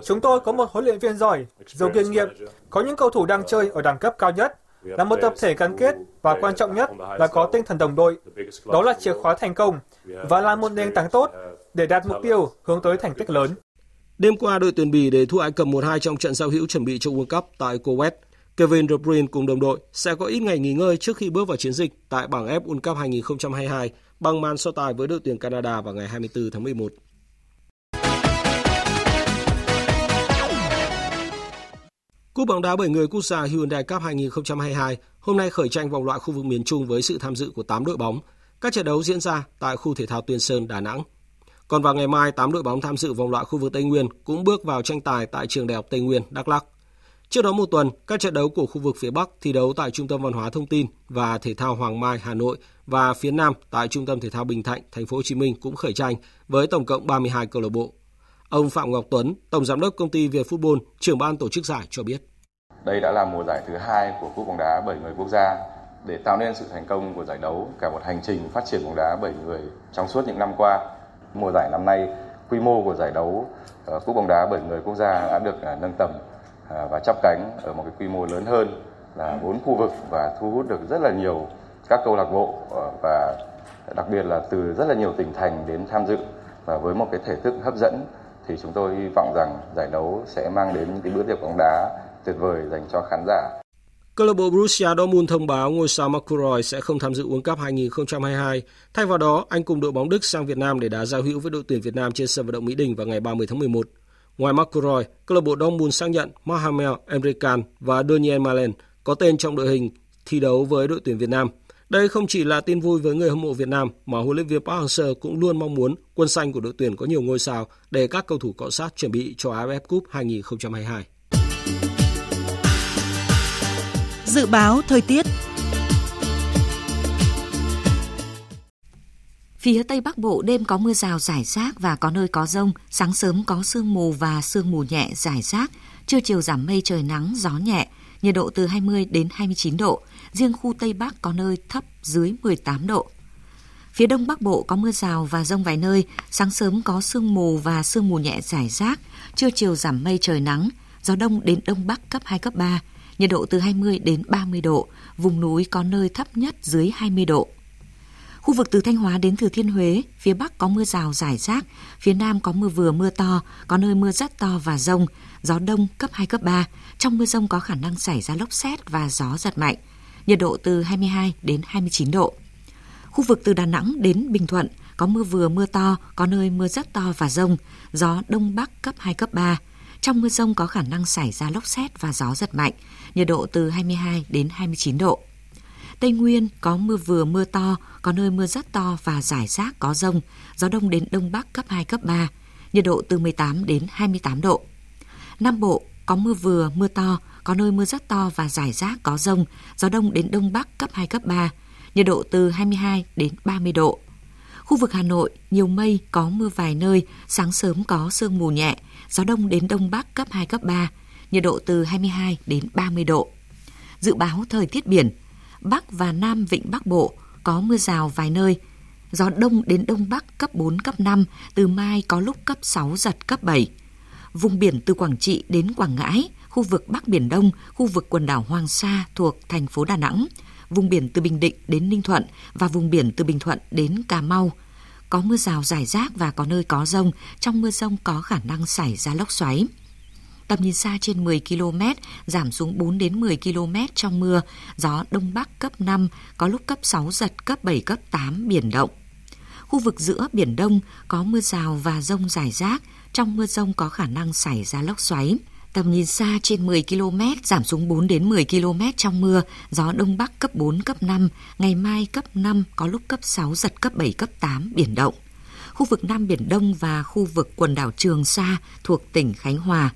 Chúng tôi có một huấn luyện viên giỏi, giàu kinh nghiệm, có những cầu thủ đang chơi ở đẳng cấp cao nhất, là một tập thể gắn kết và quan trọng nhất là có tinh thần đồng đội. Đó là chìa khóa thành công và là một nền tảng tốt để đạt mục tiêu hướng tới thành tích lớn. Đêm qua, đội tuyển Bỉ để thua Ai Cập 1-2 trong trận giao hữu chuẩn bị cho World Cup tại Kuwait. Kevin De Bruyne cùng đồng đội sẽ có ít ngày nghỉ ngơi trước khi bước vào chiến dịch tại bảng F World Cup 2022 bằng màn so tài với đội tuyển Canada vào ngày 24 tháng 11. Cúp bóng đá 7 người quốc gia Hyundai Cup 2022 hôm nay khởi tranh vòng loại khu vực miền Trung với sự tham dự của 8 đội bóng. Các trận đấu diễn ra tại khu thể thao Tuyên Sơn, Đà Nẵng. Còn vào ngày mai, 8 đội bóng tham dự vòng loại khu vực Tây Nguyên cũng bước vào tranh tài tại trường Đại học Tây Nguyên, Đắk Lắk. Trước đó một tuần, các trận đấu của khu vực phía Bắc thi đấu tại Trung tâm Văn hóa Thông tin và Thể thao Hoàng Mai, Hà Nội và phía Nam tại Trung tâm Thể thao Bình Thạnh, Thành phố Hồ Chí Minh cũng khởi tranh với tổng cộng 32 câu lạc bộ. Ông Phạm Ngọc Tuấn, Tổng Giám đốc Công ty Việt Football, trưởng ban tổ chức giải cho biết. Đây đã là mùa giải thứ hai của cúp bóng đá 7 người quốc gia để tạo nên sự thành công của giải đấu cả một hành trình phát triển bóng đá 7 người trong suốt những năm qua. Mùa giải năm nay, quy mô của giải đấu ờ, cúp bóng đá bởi người quốc gia đã được ờ, nâng tầm ờ, và chắp cánh ở một cái quy mô lớn hơn là bốn khu vực và thu hút được rất là nhiều các câu lạc bộ và đặc biệt là từ rất là nhiều tỉnh thành đến tham dự và với một cái thể thức hấp dẫn thì chúng tôi hy vọng rằng giải đấu sẽ mang đến những cái bữa tiệc bóng đá tuyệt vời dành cho khán giả. Câu lạc bộ Borussia Dortmund thông báo ngôi sao Marco sẽ không tham dự World Cup 2022. Thay vào đó, anh cùng đội bóng Đức sang Việt Nam để đá giao hữu với đội tuyển Việt Nam trên sân vận động Mỹ Đình vào ngày 30 tháng 11. Ngoài Marco câu lạc bộ Dortmund xác nhận Mohamed Emre Can và Daniel Malen có tên trong đội hình thi đấu với đội tuyển Việt Nam. Đây không chỉ là tin vui với người hâm mộ Việt Nam mà huấn luyện viên Park Hang-seo cũng luôn mong muốn quân xanh của đội tuyển có nhiều ngôi sao để các cầu thủ cọ sát chuẩn bị cho AFF Cup 2022. Dự báo thời tiết. Phía Tây Bắc Bộ đêm có mưa rào rải rác và có nơi có rông, sáng sớm có sương mù và sương mù nhẹ rải rác, trưa chiều giảm mây trời nắng, gió nhẹ, nhiệt độ từ 20 đến 29 độ, riêng khu Tây Bắc có nơi thấp dưới 18 độ. Phía Đông Bắc Bộ có mưa rào và rông vài nơi, sáng sớm có sương mù và sương mù nhẹ rải rác, trưa chiều giảm mây trời nắng, gió đông đến đông bắc cấp 2 cấp 3, nhiệt độ từ 20 đến 30 độ, vùng núi có nơi thấp nhất dưới 20 độ. Khu vực từ Thanh Hóa đến Thừa Thiên Huế, phía Bắc có mưa rào rải rác, phía Nam có mưa vừa mưa to, có nơi mưa rất to và rông, gió đông cấp 2, cấp 3. Trong mưa rông có khả năng xảy ra lốc xét và gió giật mạnh. Nhiệt độ từ 22 đến 29 độ. Khu vực từ Đà Nẵng đến Bình Thuận có mưa vừa mưa to, có nơi mưa rất to và rông, gió đông bắc cấp 2, cấp 3. Trong mưa rông có khả năng xảy ra lốc xét và gió giật mạnh, nhiệt độ từ 22 đến 29 độ. Tây Nguyên có mưa vừa mưa to, có nơi mưa rất to và rải rác có rông, gió đông đến đông bắc cấp 2, cấp 3, nhiệt độ từ 18 đến 28 độ. Nam Bộ có mưa vừa, mưa to, có nơi mưa rất to và rải rác có rông, gió đông đến đông bắc cấp 2, cấp 3, nhiệt độ từ 22 đến 30 độ. Khu vực Hà Nội, nhiều mây, có mưa vài nơi, sáng sớm có sương mù nhẹ, gió đông đến đông bắc cấp 2, cấp 3, nhiệt độ từ 22 đến 30 độ. Dự báo thời tiết biển, Bắc và Nam Vịnh Bắc Bộ có mưa rào vài nơi, gió đông đến đông bắc cấp 4, cấp 5, từ mai có lúc cấp 6, giật cấp 7. Vùng biển từ Quảng Trị đến Quảng Ngãi, khu vực Bắc Biển Đông, khu vực quần đảo Hoàng Sa thuộc thành phố Đà Nẵng, vùng biển từ Bình Định đến Ninh Thuận và vùng biển từ Bình Thuận đến Cà Mau. Có mưa rào rải rác và có nơi có rông, trong mưa rông có khả năng xảy ra lốc xoáy. Tầm nhìn xa trên 10 km, giảm xuống 4 đến 10 km trong mưa, gió đông bắc cấp 5, có lúc cấp 6 giật cấp 7 cấp 8 biển động. Khu vực giữa Biển Đông có mưa rào và rông rải rác, trong mưa rông có khả năng xảy ra lốc xoáy. Tầm nhìn xa trên 10 km, giảm xuống 4 đến 10 km trong mưa, gió đông bắc cấp 4, cấp 5, ngày mai cấp 5, có lúc cấp 6, giật cấp 7, cấp 8, biển động. Khu vực Nam Biển Đông và khu vực quần đảo Trường Sa thuộc tỉnh Khánh Hòa,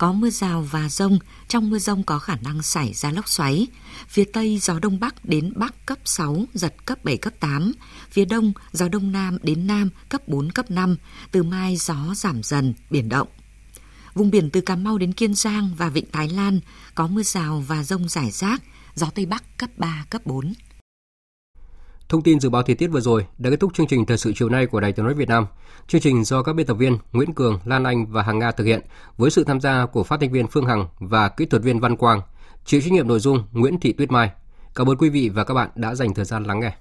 có mưa rào và rông, trong mưa rông có khả năng xảy ra lốc xoáy. Phía Tây gió Đông Bắc đến Bắc cấp 6, giật cấp 7, cấp 8. Phía Đông gió Đông Nam đến Nam cấp 4, cấp 5. Từ mai gió giảm dần, biển động. Vùng biển từ Cà Mau đến Kiên Giang và Vịnh Thái Lan có mưa rào và rông rải rác, gió Tây Bắc cấp 3, cấp 4. Thông tin dự báo thời tiết vừa rồi đã kết thúc chương trình thời sự chiều nay của Đài Tiếng nói Việt Nam. Chương trình do các biên tập viên Nguyễn Cường, Lan Anh và Hằng Nga thực hiện với sự tham gia của phát thanh viên Phương Hằng và kỹ thuật viên Văn Quang. Chịu trách nhiệm nội dung Nguyễn Thị Tuyết Mai. Cảm ơn quý vị và các bạn đã dành thời gian lắng nghe.